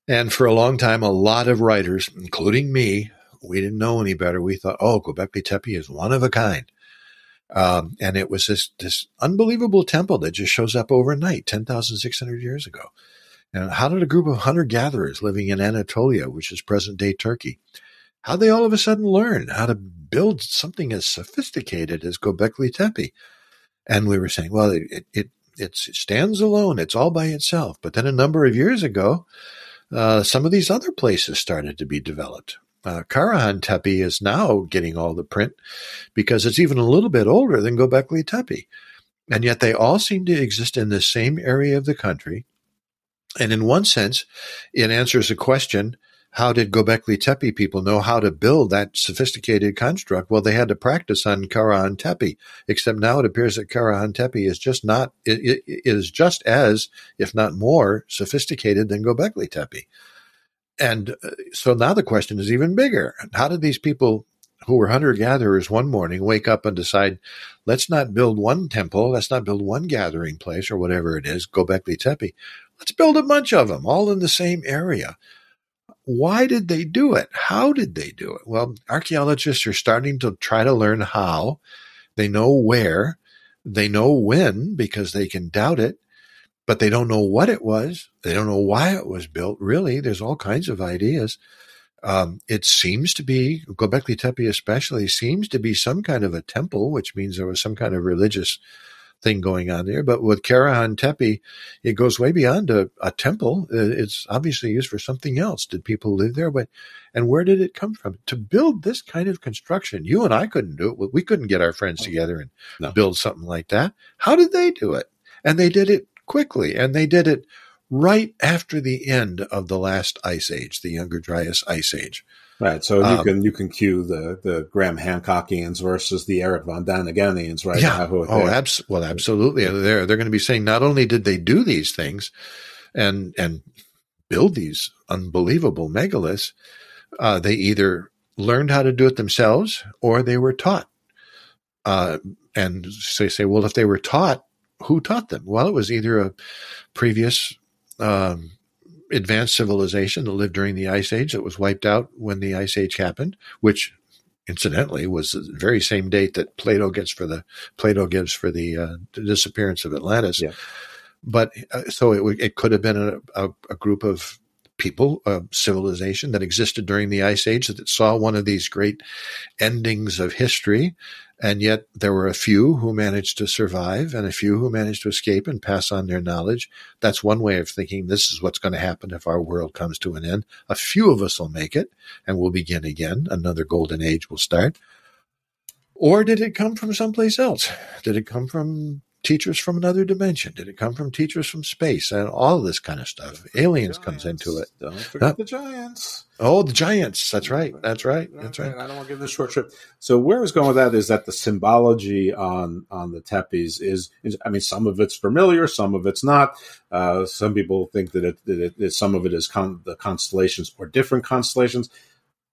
[SPEAKER 19] and for a long time, a lot of writers, including me, we didn't know any better. We thought, oh, Gobekli Tepe is one of a kind. Um, and it was this this unbelievable temple that just shows up overnight, ten thousand six hundred years ago. And how did a group of hunter gatherers living in Anatolia, which is present day Turkey, how they all of a sudden learn how to build something as sophisticated as Gobekli Tepe? And we were saying, well, it, it, it stands alone. It's all by itself. But then a number of years ago, uh, some of these other places started to be developed. Uh, Karahan Tepe is now getting all the print because it's even a little bit older than Gobekli Tepe. And yet they all seem to exist in the same area of the country. And in one sense, it answers a question how did Gobekli Tepe people know how to build that sophisticated construct? Well, they had to practice on Karahan Tepe, except now it appears that Karahan Tepe is just not, it, it is just as, if not more, sophisticated than Gobekli Tepe. And uh, so now the question is even bigger. How did these people who were hunter gatherers one morning wake up and decide, let's not build one temple, let's not build one gathering place or whatever it is, Gobekli Tepe. Let's build a bunch of them all in the same area. Why did they do it? How did they do it? Well, archaeologists are starting to try to learn how. They know where. They know when because they can doubt it, but they don't know what it was. They don't know why it was built. Really, there's all kinds of ideas. Um, it seems to be Gobekli Tepe, especially, seems to be some kind of a temple, which means there was some kind of religious thing going on there. But with Karahan Tepe, it goes way beyond a, a, temple. It's obviously used for something else. Did people live there? But and where did it come from? To build this kind of construction, you and I couldn't do it. We couldn't get our friends together and no. build something like that. How did they do it? And they did it quickly, and they did it right after the end of the last ice age, the Younger Dryas ice age.
[SPEAKER 18] Right. So um, you can you can cue the the Graham Hancockians versus the Eric von Dänikenians right
[SPEAKER 19] yeah. now. Oh, abs- well, absolutely. They're they're going to be saying not only did they do these things, and and build these unbelievable megaliths, uh, they either learned how to do it themselves or they were taught. Uh, and so they say, well, if they were taught, who taught them? Well, it was either a previous um, advanced civilization that lived during the Ice Age that was wiped out when the Ice Age happened, which incidentally was the very same date that Plato gets for the Plato gives for the, uh, the disappearance of Atlantis. Yeah. But uh, so it, it could have been a, a, a group of people, a civilization that existed during the Ice Age that saw one of these great endings of history and yet there were a few who managed to survive and a few who managed to escape and pass on their knowledge. That's one way of thinking this is what's going to happen if our world comes to an end. A few of us will make it and we'll begin again. Another golden age will start. Or did it come from someplace else? Did it come from teachers from another dimension? Did it come from teachers from space and all this kind of stuff? Aliens comes into it.
[SPEAKER 18] Don't forget uh, the giants.
[SPEAKER 19] Oh, the giants. That's right. That's right. That's right.
[SPEAKER 18] I don't want to give this short trip. So where I was going with that is that the symbology on on the tepes is, is I mean, some of it's familiar, some of it's not. Uh, some people think that, it, that it, some of it is con- the constellations or different constellations.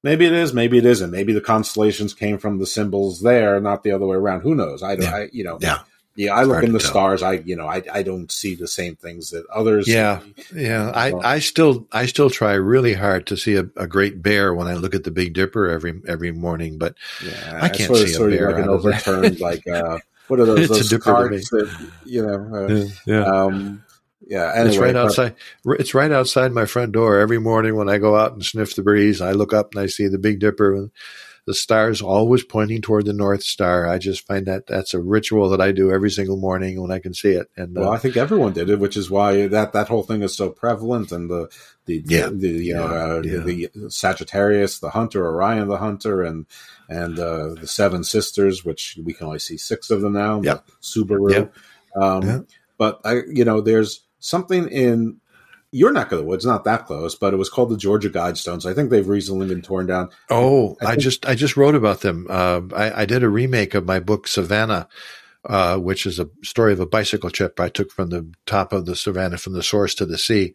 [SPEAKER 18] Maybe it is, maybe it isn't. Maybe the constellations came from the symbols there, not the other way around. Who knows? I don't. Yeah. I, you know.
[SPEAKER 19] Yeah.
[SPEAKER 18] Yeah, I look in the stars. I, you know, I, I don't see the same things that others.
[SPEAKER 19] Yeah,
[SPEAKER 18] see.
[SPEAKER 19] yeah. I, I still, I still try really hard to see a, a, great bear when I look at the Big Dipper every every morning, but yeah, I can't see a bear.
[SPEAKER 18] Like an overturned, like uh, *laughs* what are those? those cards that you know? Uh, yeah. Um, yeah, anyway,
[SPEAKER 19] it's right outside. But, it's right outside my front door every morning when I go out and sniff the breeze. I look up and I see the Big Dipper the stars always pointing toward the North Star. I just find that that's a ritual that I do every single morning when I can see it. And
[SPEAKER 18] well, uh, I think everyone did it, which is why that that whole thing is so prevalent. And the the
[SPEAKER 19] yeah,
[SPEAKER 18] the, you know uh, yeah. the Sagittarius, the Hunter, Orion, the Hunter, and and uh, the Seven Sisters, which we can only see six of them now.
[SPEAKER 19] Yeah,
[SPEAKER 18] Subaru.
[SPEAKER 19] Yep.
[SPEAKER 18] Um, But I, you know, there's something in your neck of the woods, not that close, but it was called the Georgia Guidestones. I think they've recently been torn down.
[SPEAKER 19] Oh, I, I just I just wrote about them. Uh, I, I, did a remake of my book Savannah, uh, which is a story of a bicycle trip I took from the top of the Savannah, from the source to the sea,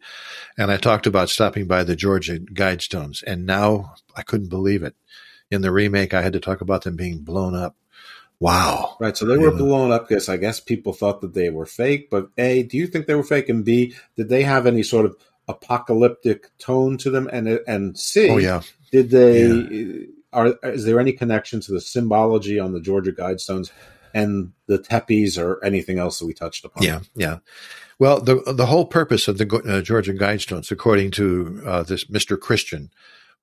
[SPEAKER 19] and I talked about stopping by the Georgia Guidestones. And now I couldn't believe it. In the remake, I had to talk about them being blown up. Wow.
[SPEAKER 18] Right. So they were blown up because I guess people thought that they were fake. But A, do you think they were fake? And B, did they have any sort of apocalyptic tone to them? And and C,
[SPEAKER 19] oh, yeah.
[SPEAKER 18] did they yeah. are is there any connection to the symbology on the Georgia Guidestones and the tepes or anything else that we touched upon?
[SPEAKER 19] Yeah, yeah. Well, the the whole purpose of the uh, Georgia Guidestones, according to uh, this Mister Christian,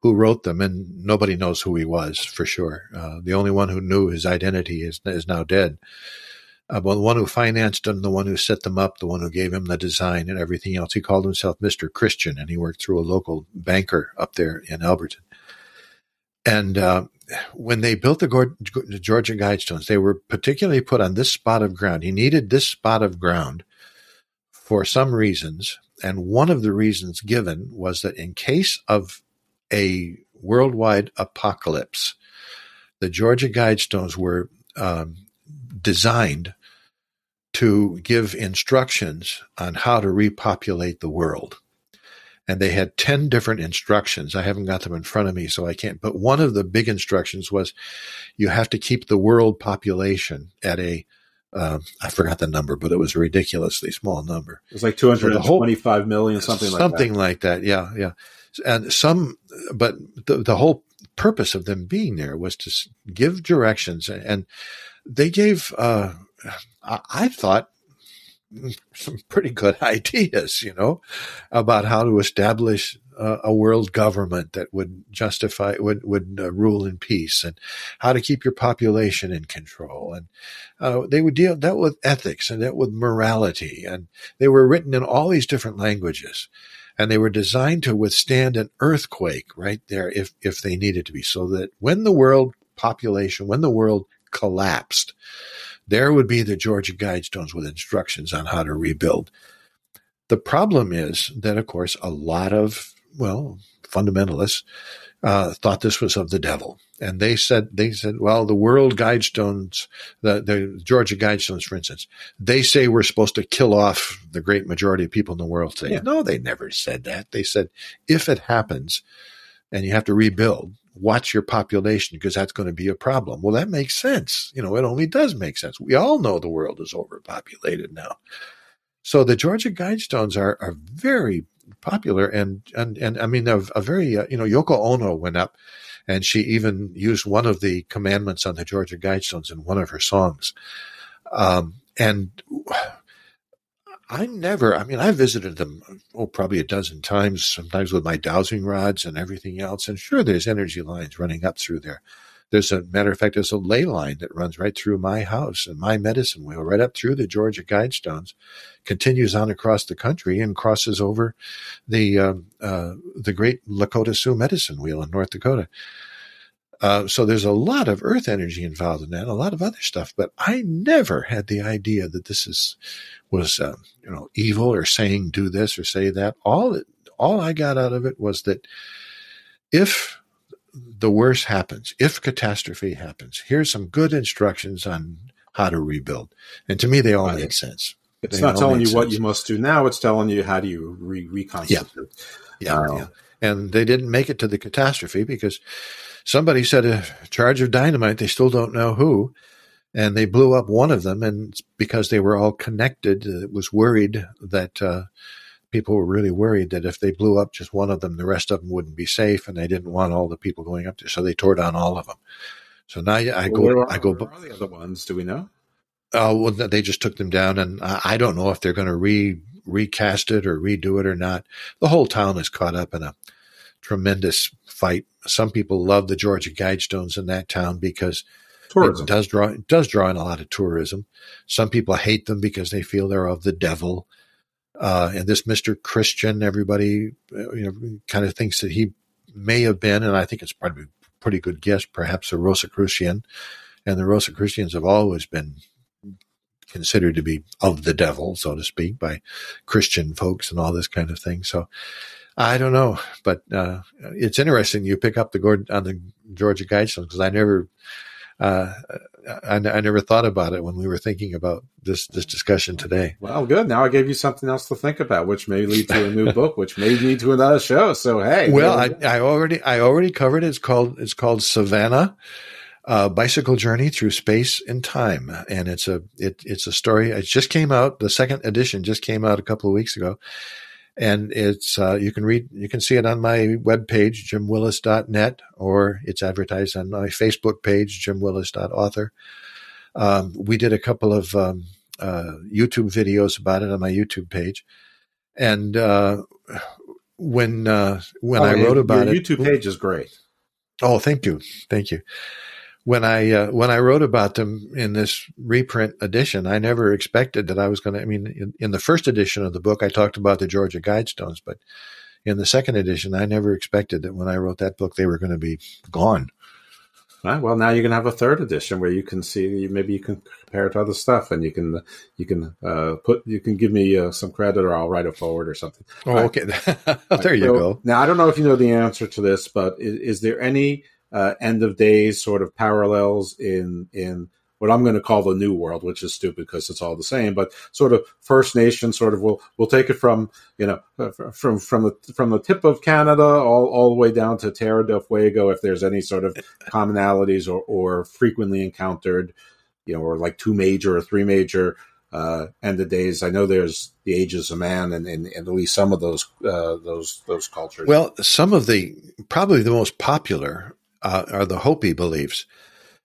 [SPEAKER 19] who wrote them, and nobody knows who he was for sure. Uh, the only one who knew his identity is is now dead. Uh, well, the one who financed them, the one who set them up, the one who gave him the design and everything else. He called himself Mister Christian, and he worked through a local banker up there in Elberton. And uh, when they built the, the Georgia Guidestones, they were particularly put on this spot of ground. He needed this spot of ground for some reasons. And one of the reasons given was that in case of a worldwide apocalypse, the Georgia Guidestones were um, designed to give instructions on how to repopulate the world and they had 10 different instructions. I haven't got them in front of me, so I can't. But one of the big instructions was you have to keep the world population at a um, I forgot the number, but it was a ridiculously small number.
[SPEAKER 18] It was like 225 million, something like
[SPEAKER 19] something
[SPEAKER 18] that.
[SPEAKER 19] like that. Yeah, yeah. And some, but the, the whole purpose of them being there was to give directions, and they gave. Uh, I, thought some pretty good *laughs* ideas, you know, about how to establish uh, a world government that would justify would would uh, rule in peace, and how to keep your population in control. And uh, they would deal dealt with ethics and dealt with morality, and they were written in all these different languages. And they were designed to withstand an earthquake right there if, if they needed to be. So that when the world population, when the world collapsed, there would be the Georgia Guidestones with instructions on how to rebuild. The problem is that, of course, a lot of, well, fundamentalists uh, thought this was of the devil. And they said, they said, well, the world guidestones, the, the Georgia guidestones, for instance, they say we're supposed to kill off the great majority of people in the world today. Yeah. No, they never said that. They said, if it happens and you have to rebuild, watch your population because that's going to be a problem. Well, that makes sense. You know, it only does make sense. We all know the world is overpopulated now. So the Georgia Guidestones are, are very popular and, and, and I mean, a, a very, uh, you know, Yoko Ono went up and she even used one of the commandments on the Georgia Guidestones in one of her songs. Um, and I never, I mean, I visited them, oh, probably a dozen times, sometimes with my dowsing rods and everything else. And sure, there's energy lines running up through there. There's a matter of fact, there's a ley line that runs right through my house and my medicine wheel, right up through the Georgia Guidestones, continues on across the country and crosses over the um, uh, the great Lakota Sioux medicine wheel in North Dakota. Uh, so there's a lot of earth energy involved in that, a lot of other stuff. But I never had the idea that this is was uh, you know evil or saying do this or say that. All all I got out of it was that if the worst happens, if catastrophe happens, here's some good instructions on how to rebuild. And to me, they all right. make sense.
[SPEAKER 18] It's they not telling you sense. what you must do now. It's telling you how do you re- reconstitute.
[SPEAKER 19] Yeah. Yeah, yeah. And they didn't make it to the catastrophe because somebody set a charge of dynamite. They still don't know who and they blew up one of them. And because they were all connected, it was worried that uh, people were really worried that if they blew up just one of them, the rest of them wouldn't be safe, and they didn't want all the people going up there, so they tore down all of them. So now I go,
[SPEAKER 18] well,
[SPEAKER 19] I go.
[SPEAKER 18] Where are the other ones? Do we know?
[SPEAKER 19] Oh, well, they just took them down, and I don't know if they're going to re recast it or redo it or not. The whole town is caught up in a tremendous fight. Some people love the Georgia Guidestones in that town because tourism. It does draw it does draw in a lot of tourism. Some people hate them because they feel they're of the devil. Uh, and this Mister Christian, everybody uh, you know kind of thinks that he may have been, and I think it's probably a pretty good guess, perhaps a Rosicrucian. And the Rosicrucians have always been considered to be of the devil, so to speak, by Christian folks and all this kind of thing. So I don't know, but uh, it's interesting. You pick up the Gordon on the Georgia Guidestones because I never uh, I, I, never thought about it when we were thinking about this this discussion today.
[SPEAKER 18] Well, good. Now I gave you something else to think about, which may lead to a new *laughs* book, which may lead to another show. So hey,
[SPEAKER 19] well, I, I, already I already covered it. It's called it's called Savannah. Uh, bicycle journey through space and time, and it's a it, it's a story. It just came out. The second edition just came out a couple of weeks ago, and it's uh, you can read you can see it on my webpage jimwillis.net or it's advertised on my facebook page jimwillis.author um, we did a couple of um, uh, YouTube videos about it on my YouTube page. And uh, when uh, when
[SPEAKER 18] Oh,
[SPEAKER 19] I wrote about
[SPEAKER 18] your
[SPEAKER 19] it,
[SPEAKER 18] YouTube page is great.
[SPEAKER 19] Oh, thank you, thank you. When I uh, when I wrote about them in this reprint edition, I never expected that I was going to. I mean, in, in the first edition of the book, I talked about the Georgia Guidestones, but in the second edition, I never expected that when I wrote that book, they were going to be gone.
[SPEAKER 18] Right. Well, now you're gonna have a third edition where you can see maybe you can compare it to other stuff, and you can you can uh, put you can give me uh, some credit, or I'll write it forward or something.
[SPEAKER 19] Oh, *laughs*
[SPEAKER 18] right.
[SPEAKER 19] okay. there you
[SPEAKER 18] So,
[SPEAKER 19] go.
[SPEAKER 18] Now I don't know if you know the answer to this, but is, is there any uh, end of days sort of parallels in in what I'm going to call the new world, which is stupid because it's all the same, but sort of First Nation sort of we'll we'll take it from you know uh, from from the from the tip of Canada all, all the way down to Terra del Fuego if there's any sort of commonalities or, or frequently encountered you know or like two major or three major uh, end of days. I know there's the ages of man and, and, and at least some of those uh, those those cultures.
[SPEAKER 19] Well, some of the probably the most popular uh, are the Hopi beliefs,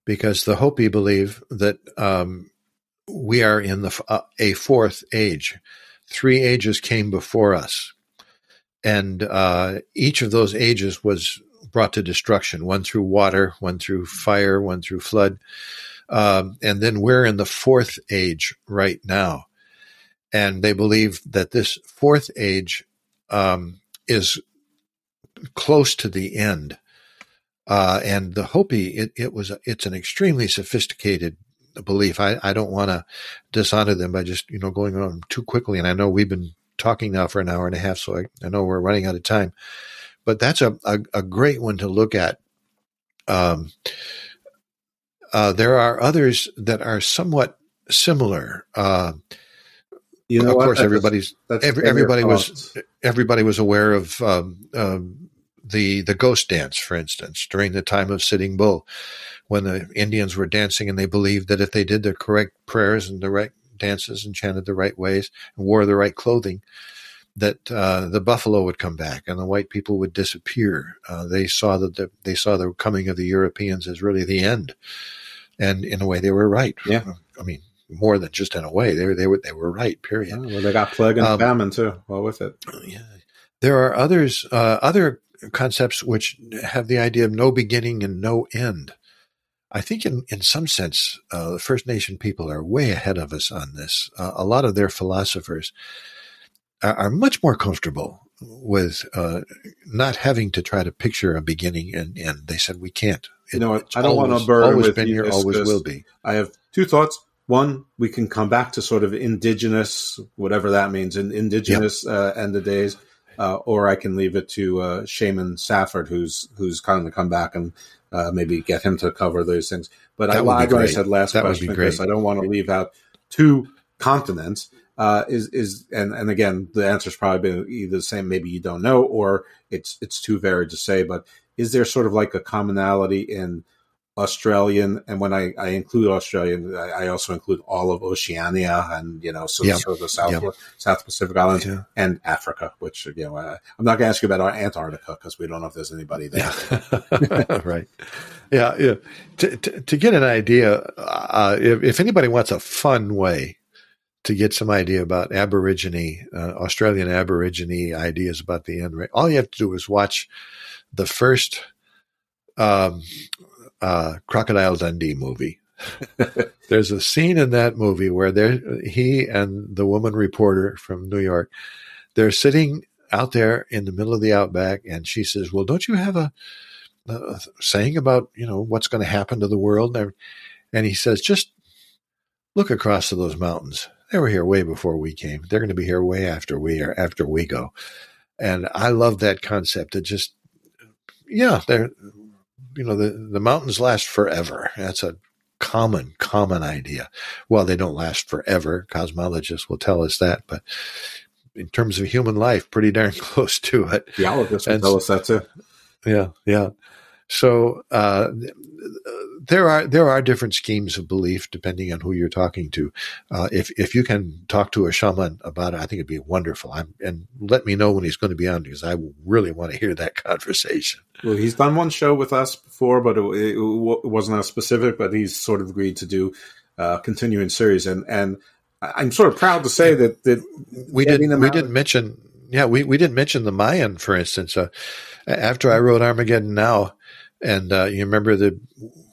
[SPEAKER 19] because the Hopi believe that um, we are in the uh, a fourth age. Three ages came before us, and uh, each of those ages was brought to destruction. One through water, one through fire, one through flood, um, and then we're in the fourth age right now. And they believe that this fourth age um, is close to the end. Uh, and the Hopi, it, it was, it's an extremely sophisticated belief. I, I don't want to dishonor them by just, you know, going on too quickly. And I know we've been talking now for an hour and a half, so I, I know we're running out of time, but that's a, a, a great one to look at. Um, uh, there are others that are somewhat similar. Uh,
[SPEAKER 18] You know
[SPEAKER 19] of
[SPEAKER 18] what?
[SPEAKER 19] course,
[SPEAKER 18] That's-
[SPEAKER 19] everybody's
[SPEAKER 18] that's
[SPEAKER 19] every, everybody was
[SPEAKER 18] thoughts.
[SPEAKER 19] everybody was aware of um, um, the the ghost dance, for instance, during the time of Sitting Bull, when the Indians were dancing, and they believed that if they did the correct prayers and the right dances and chanted the right ways and wore the right clothing, that uh, the buffalo would come back and the white people would disappear. Uh, they saw that the, they saw the coming of the Europeans as really the end, and in a way, they were right.
[SPEAKER 18] Yeah.
[SPEAKER 19] I mean, more than just in a way, they were they were they were right. Period.
[SPEAKER 18] Well, they got plague and
[SPEAKER 19] Um,
[SPEAKER 18] famine too. Well, with it. yeah.
[SPEAKER 19] There are others, uh, other concepts which have the idea of no beginning and no end. I think, in in some sense, uh, the First Nation people are way ahead of us on this. Uh, a lot of their philosophers are, are much more comfortable with uh, not having to try to picture a beginning and end. They said we can't.
[SPEAKER 18] You know I don't want to burden
[SPEAKER 19] always
[SPEAKER 18] with
[SPEAKER 19] been here, always will be.
[SPEAKER 18] I have two thoughts. One, we can come back to sort of indigenous, whatever that means, in indigenous uh, end of days, uh, or I can leave it to uh, Shaman Safford, who's who's kind of come back and uh, maybe get him to cover those things. But I
[SPEAKER 19] That be
[SPEAKER 18] lied when I said last
[SPEAKER 19] That
[SPEAKER 18] question
[SPEAKER 19] be
[SPEAKER 18] because. I don't want to leave out two continents. Uh, is is and and again, the answer's probably been either the same. Maybe you don't know, or it's it's too varied to say. But is there sort of like a commonality in Australian, and when I, I include Australian, I, I also include all of Oceania and you know, so,
[SPEAKER 19] Yeah.
[SPEAKER 18] so the South
[SPEAKER 19] Yeah.
[SPEAKER 18] South Pacific Islands
[SPEAKER 19] Yeah.
[SPEAKER 18] and Africa, which you know, uh, I'm not going to ask you about Antarctica because we don't know if there's anybody there. *laughs*
[SPEAKER 19] right. Yeah. Yeah. To, to, to get an idea, uh, if, if anybody wants a fun way to get some idea about Aborigine, uh, Australian Aborigine ideas about the end. All you have to do is watch the first um, uh, Crocodile Dundee movie. *laughs* There's a scene in that movie where there he and the woman reporter from New York, they're sitting out there in the middle of the outback, and she says, "Well, don't you have a, a saying about you know what's going to happen to the world?" And he says, "Just look across to those mountains. They were here way before we came. They're going to be here way after we are after we go." And I love that concept. It just, yeah, they're you know the the mountains last forever. That's a common common idea. Well, they don't last forever. Cosmologists will tell us that, but in terms of human life, pretty darn *laughs* close to it.
[SPEAKER 18] Geologists will tell us that too.
[SPEAKER 19] Yeah, yeah. So uh, there are there are different schemes of belief depending on who you're talking to. Uh, if if you can talk to a shaman about it, I think it'd be wonderful. I'm, and let me know when he's going to be on because I really want to hear that *laughs* conversation.
[SPEAKER 18] Well, he's done one show with us before, but it, it, it wasn't as specific. But he's sort of agreed to do uh, continuing series, and and I'm sort of proud to say that that
[SPEAKER 19] we didn't we didn't mention yeah we, we didn't mention the Mayan for instance. Uh, after I wrote Armageddon Now, and uh, you remember the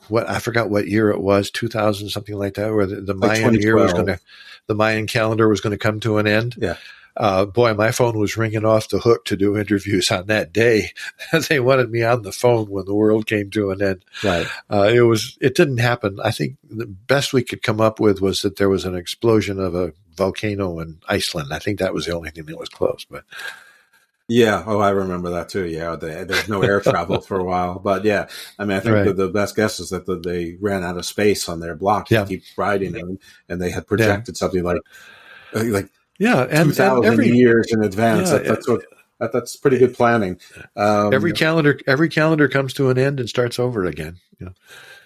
[SPEAKER 19] what I forgot what year it was, two thousand something like that, where the, the
[SPEAKER 18] Like
[SPEAKER 19] Mayan year was going to the Mayan calendar was going to come to an end.
[SPEAKER 18] Yeah.
[SPEAKER 19] Uh, boy, my phone was ringing off the hook to do interviews on that day. *laughs* they wanted me on the phone when the world came to an end.
[SPEAKER 18] Right.
[SPEAKER 19] Uh, it was. It didn't happen. I think the best we could come up with was that there was an explosion of a volcano in Iceland. I think that was the only thing that was close. But
[SPEAKER 18] Yeah. Oh, I remember that too. Yeah. They, there's no air travel for a while, but yeah. I mean, I think
[SPEAKER 19] Right.
[SPEAKER 18] that the best guess is that the, they ran out of space on their block to
[SPEAKER 19] Yeah.
[SPEAKER 18] keep riding it, and they had projected something like uh, like
[SPEAKER 19] yeah, and,
[SPEAKER 18] two
[SPEAKER 19] and every
[SPEAKER 18] years in advance.
[SPEAKER 19] Yeah,
[SPEAKER 18] that, that's what that, that's pretty good planning. Um,
[SPEAKER 19] every calendar every calendar comes to an end and starts over again. You know?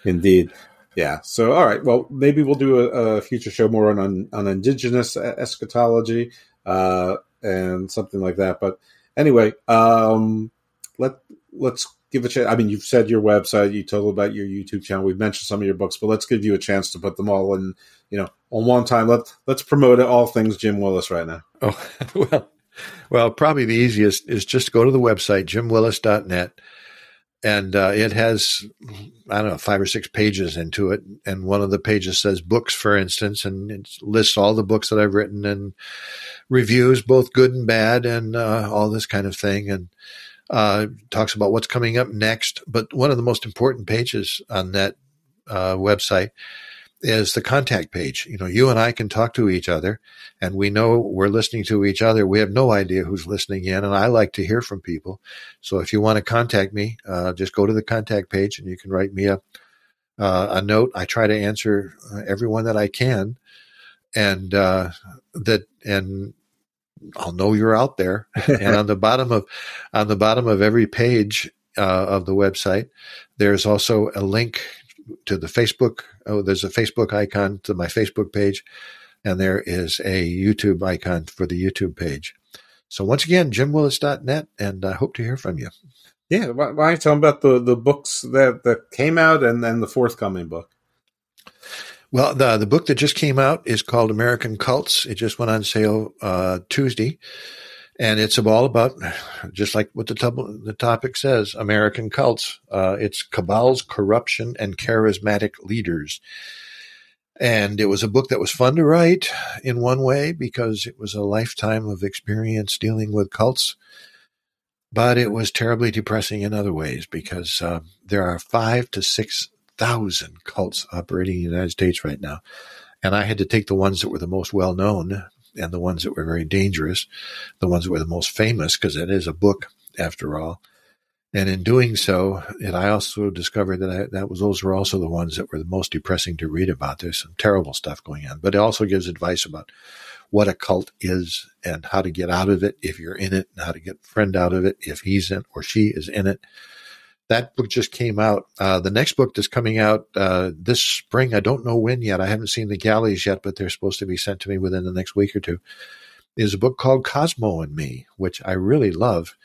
[SPEAKER 18] Indeed. Yeah. So, all right. Well, maybe we'll do a, a future show more on on, on indigenous eschatology uh, and something like that. But anyway, um, let let's give a chance. I mean, you've said your website, you told about your YouTube channel, we've mentioned some of your books, but let's give you a chance to put them all in. You know, on one time. Let let's promote all things Jim Willis right now.
[SPEAKER 19] Oh, *laughs* well, well, probably the easiest is just go to the website, jimwillis.net. And uh, it has, I don't know, five or six pages into it. And one of the pages says books, for instance, and it lists all the books that I've written and reviews, both good and bad, and uh, all this kind of thing. And uh, talks about what's coming up next. But one of the most important pages on that uh, website is the contact page. You know, you and I can talk to each other and we know we're listening to each other. We have no idea who's listening in and I like to hear from people. So if you want to contact me, uh, just go to the contact page and you can write me a, uh, a note. I try to answer uh, everyone that I can and, uh, that, and I'll know you're out there. *laughs* and on the bottom of, on the bottom of every page, uh, of the website, there's also a link to the Facebook. Oh, there's a Facebook icon to my Facebook page, and there is a YouTube icon for the YouTube page. So once again, jimwillis.net, and I hope to hear from you.
[SPEAKER 18] Yeah. Why, why don't you tell them about the, the books that, that came out and then the forthcoming book?
[SPEAKER 19] Well, the the book that just came out is called American Cults. It just went on sale uh, Tuesday, and it's all about just like what the the topic says: American cults. Uh, it's cabals, corruption, and charismatic leaders. And it was a book that was fun to write in one way because it was a lifetime of experience dealing with cults. But it was terribly depressing in other ways because uh, there are five to six thousand cults operating in the United States right now. And I had to take the ones that were the most well known and the ones that were very dangerous, the ones that were the most famous, because it is a book after all. And in doing so, and I also discovered that I, that was those were also the ones that were the most depressing to read about. There's some terrible stuff going on, but it also gives advice about what a cult is and how to get out of it if you're in it, and how to get a friend out of it if he's in or she is in it. That book just came out. Uh, the next book that's coming out uh, this spring, I don't know when yet. I haven't seen the galleys yet, but they're supposed to be sent to me within the next week or two. Is a book called Cosmo and Me, which I really love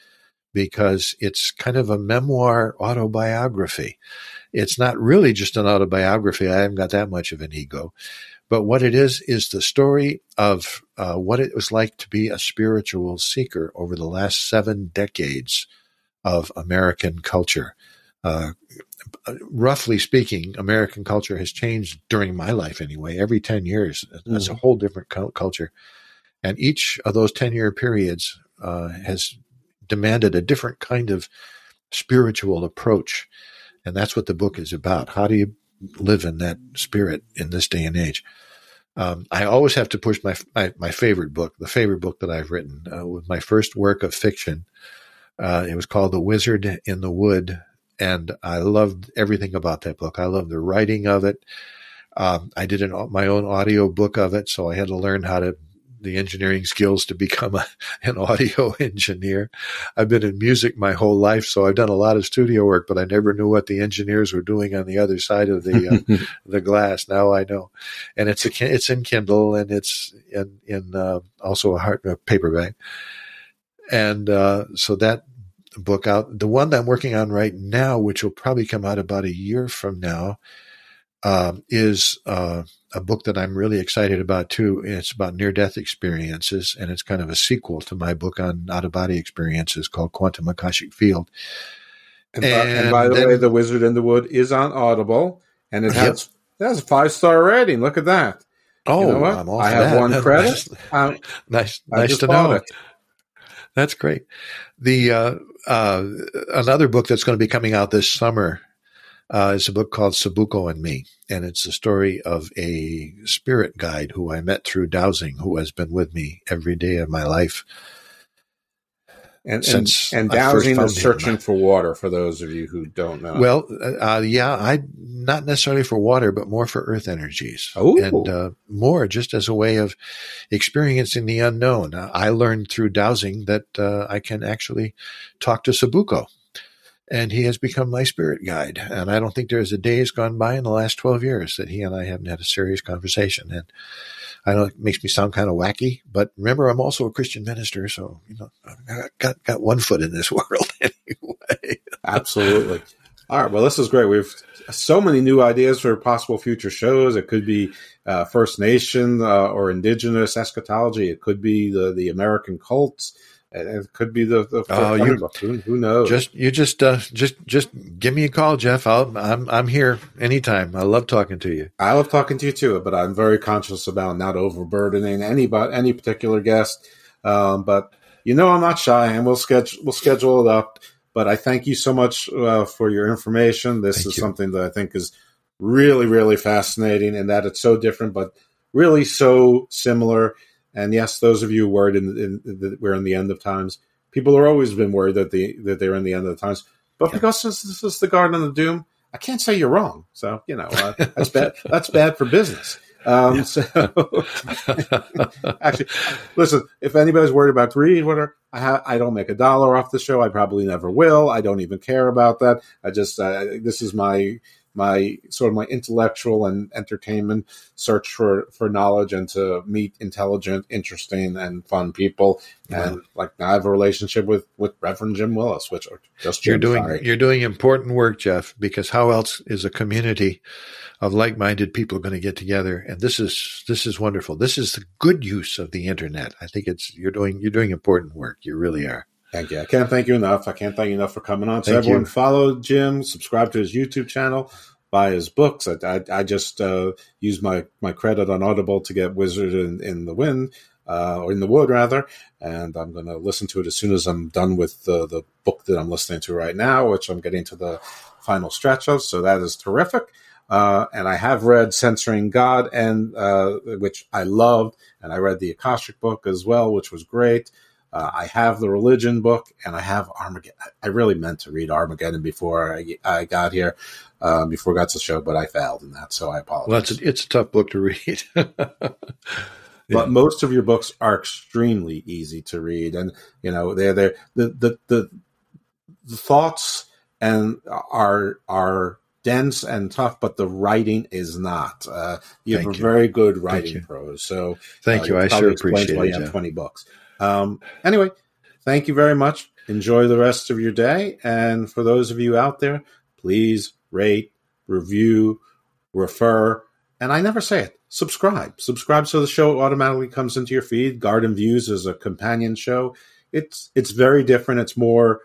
[SPEAKER 19] because it's kind of a memoir autobiography. It's not really just an autobiography. I haven't got that much of an ego. But what it is, is the story of uh, what it was like to be a spiritual seeker over the last seven decades of American culture. Uh, roughly speaking, American culture has changed during my life anyway. Every 10 years, it's a whole different cul- culture. And each of those 10 year periods uh, has demanded a different kind of spiritual approach. And that's what the book is about. How do you live in that spirit in this day and age? Um, I always have to push my, my, my favorite book, the favorite book that I've written, uh, was my first work of fiction. Uh, it was called The Wizard in the Wood, and I loved everything about that book. I loved the writing of it. Um, I did an, my own audio book of it, so I had to learn how to the engineering skills to *laughs* become a, an audio *laughs* engineer. I've been in music my whole life, so I've done a lot of studio work, but I never knew what the engineers were doing on the other side of the uh, *laughs* the glass. Now I know, and it's a it's in Kindle and it's in in uh, also a hard a paperback, and uh, so that book out. The one that I'm working on right now, which will probably come out about a year from now, um, is uh, a book that I'm really excited about too. It's about near death experiences, and it's kind of a sequel to my book on out of body experiences called Quantum Akashic Field.
[SPEAKER 18] And, and, by, and by, the then, way, The Wizard in the Wood is on Audible, and it has yep. it has a five star rating. Look at that.
[SPEAKER 19] Oh,
[SPEAKER 18] you know
[SPEAKER 19] I'm all
[SPEAKER 18] I have
[SPEAKER 19] that.
[SPEAKER 18] one credit.
[SPEAKER 19] nice, nice, nice to know. It. That's great. The uh, uh, another book that's going to be coming out this summer uh, is a book called Sabuko and Me, and it's the story of a spirit guide who I met through dowsing, who has been with me every day of my life.
[SPEAKER 18] And, Since and, and dowsing is searching for water for those of you who don't know.
[SPEAKER 19] Well, uh, yeah, I not necessarily for water, but more for earth energies,
[SPEAKER 18] Ooh.
[SPEAKER 19] and uh, more just as a way of experiencing the unknown. I learned through dowsing that uh, I can actually talk to Sabuko, and he has become my spirit guide. And I don't think there's a day has gone by in the last twelve years that he and I haven't had a serious conversation. And I know it makes me sound kind of wacky, but remember, I'm also a Christian minister, so you know, I got got one foot in this *laughs* world anyway.
[SPEAKER 18] Absolutely. All right. Well, this is great. We've so many new ideas for possible future shows. It could be uh, First Nation uh, or Indigenous eschatology. It could be the the American cults. It could be the, the
[SPEAKER 19] oh, you,
[SPEAKER 18] who, who, knows?
[SPEAKER 19] Just you just uh, just just give me a call, Jeff. I'll, I'm I'm here anytime. I love talking to you.
[SPEAKER 18] I love talking to you too, but I'm very conscious about not overburdening any any particular guest. Um, but you know, I'm not shy, and we'll schedule we'll schedule it up. But I thank you so much uh, for your information. This
[SPEAKER 19] thank
[SPEAKER 18] is
[SPEAKER 19] you.
[SPEAKER 18] something that I think is really really fascinating, and that it's so different, but really so similar and yes, those of you worried in, in, in, we're in the end of times. People have always been worried that the that they're in the end of the times. But because this, this is the Garden of Doom, I can't say you're wrong. So you know uh, that's bad. That's bad for business. Um, yeah. So *laughs* actually, listen. If anybody's worried about greed, whatever, I ha- I don't make a dollar off the show. I probably never will. I don't even care about that. I just uh, this is my my sort of my intellectual and entertainment search for for knowledge and to meet intelligent, interesting, and fun people. And like I have a relationship with with Reverend Jim Willis, which just
[SPEAKER 19] Jim, you're doing
[SPEAKER 18] sorry.
[SPEAKER 19] you're doing important work, Jeff. Because how else is a community of like minded people going to get together? And this is this is wonderful. This is the good use of the internet. I think it's you're doing you're doing important work. You really are.
[SPEAKER 18] Thank you. I can't thank you enough. I can't thank you enough for coming on. So
[SPEAKER 19] Thank
[SPEAKER 18] everyone
[SPEAKER 19] you.
[SPEAKER 18] follow Jim, subscribe to his YouTube channel, buy his books. I, I, I just uh, use my, my credit on Audible to get Wizard in, in the Wind, uh, or in the Wood rather, and I'm going to listen to it as soon as I'm done with the, the book that I'm listening to right now, which I'm getting to the final stretch of. So that is terrific. Uh, and I have read Censoring God, and uh, which I loved, and I read the Akashic book as well, which was great. Uh, I have the religion book, and I have Armageddon. I really meant to read Armageddon before I, I got here, uh, before I got to the show, but I failed in that, so I apologize.
[SPEAKER 19] Well, it's a, it's a tough book to read. *laughs*
[SPEAKER 18] But most of your books are extremely easy to read, and you know they're they the, the the the thoughts and are are dense and tough, but the writing is not. Uh, you
[SPEAKER 19] Thank
[SPEAKER 18] have a
[SPEAKER 19] you.
[SPEAKER 18] very good writing prose. So
[SPEAKER 19] Thank
[SPEAKER 18] uh,
[SPEAKER 19] you. I sure appreciate
[SPEAKER 18] why
[SPEAKER 19] it,
[SPEAKER 18] you have
[SPEAKER 19] Jeff.
[SPEAKER 18] twenty books. Um, anyway, thank you very much. Enjoy the rest of your day, and for those of you out there, please rate, review, refer, and I never say it. Subscribe. Subscribe so the show automatically comes into your feed. Garden Views is a companion show. It's it's very different. It's more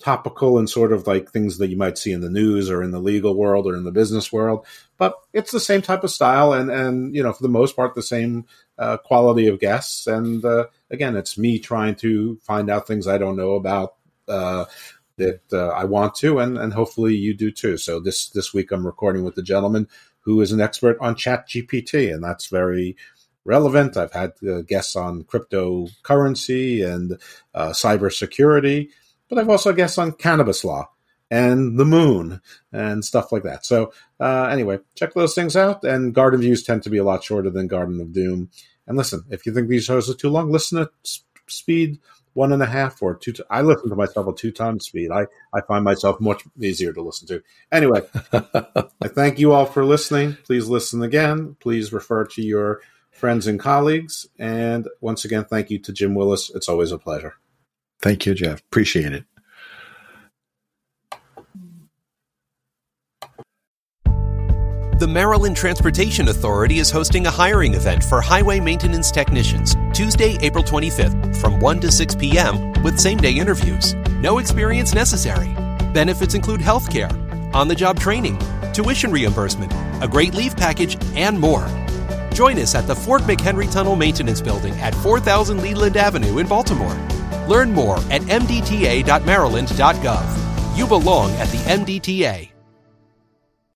[SPEAKER 18] topical and sort of like things that you might see in the news or in the legal world or in the business world. But it's the same type of style and and you know for the most part the same uh, quality of guests. And uh, again, it's me trying to find out things I don't know about. Uh, that uh, I want to, and, and hopefully you do too. So this this week I'm recording with the gentleman who is an expert on Chat GPT, and that's very relevant. I've had uh, guests on cryptocurrency and uh, cybersecurity, but I've also guests on cannabis law and the moon and stuff like that. So uh, anyway, check those things out. And Garden Views tend to be a lot shorter than Garden of Doom. And listen, if you think these shows are too long, listen at speed one and a half or two. T- I listen to myself at two times speed. I, I find myself much easier to listen to. Anyway, *laughs* I thank you all for listening. Please listen again. Please refer to your friends and colleagues. And once again, thank you to Jim Willis. It's always a pleasure.
[SPEAKER 19] Thank you, Jeff. Appreciate it.
[SPEAKER 1] The Maryland Transportation Authority is hosting a hiring event for highway maintenance technicians Tuesday, April 25th from 1 to 6 p.m. with same day interviews. No experience necessary. Benefits include health care, on the job training, tuition reimbursement, a great leave package, and more. Join us at the Fort McHenry Tunnel Maintenance Building at 4000 Leland Avenue in Baltimore. Learn more at mdta.maryland.gov. You belong at the MDTA.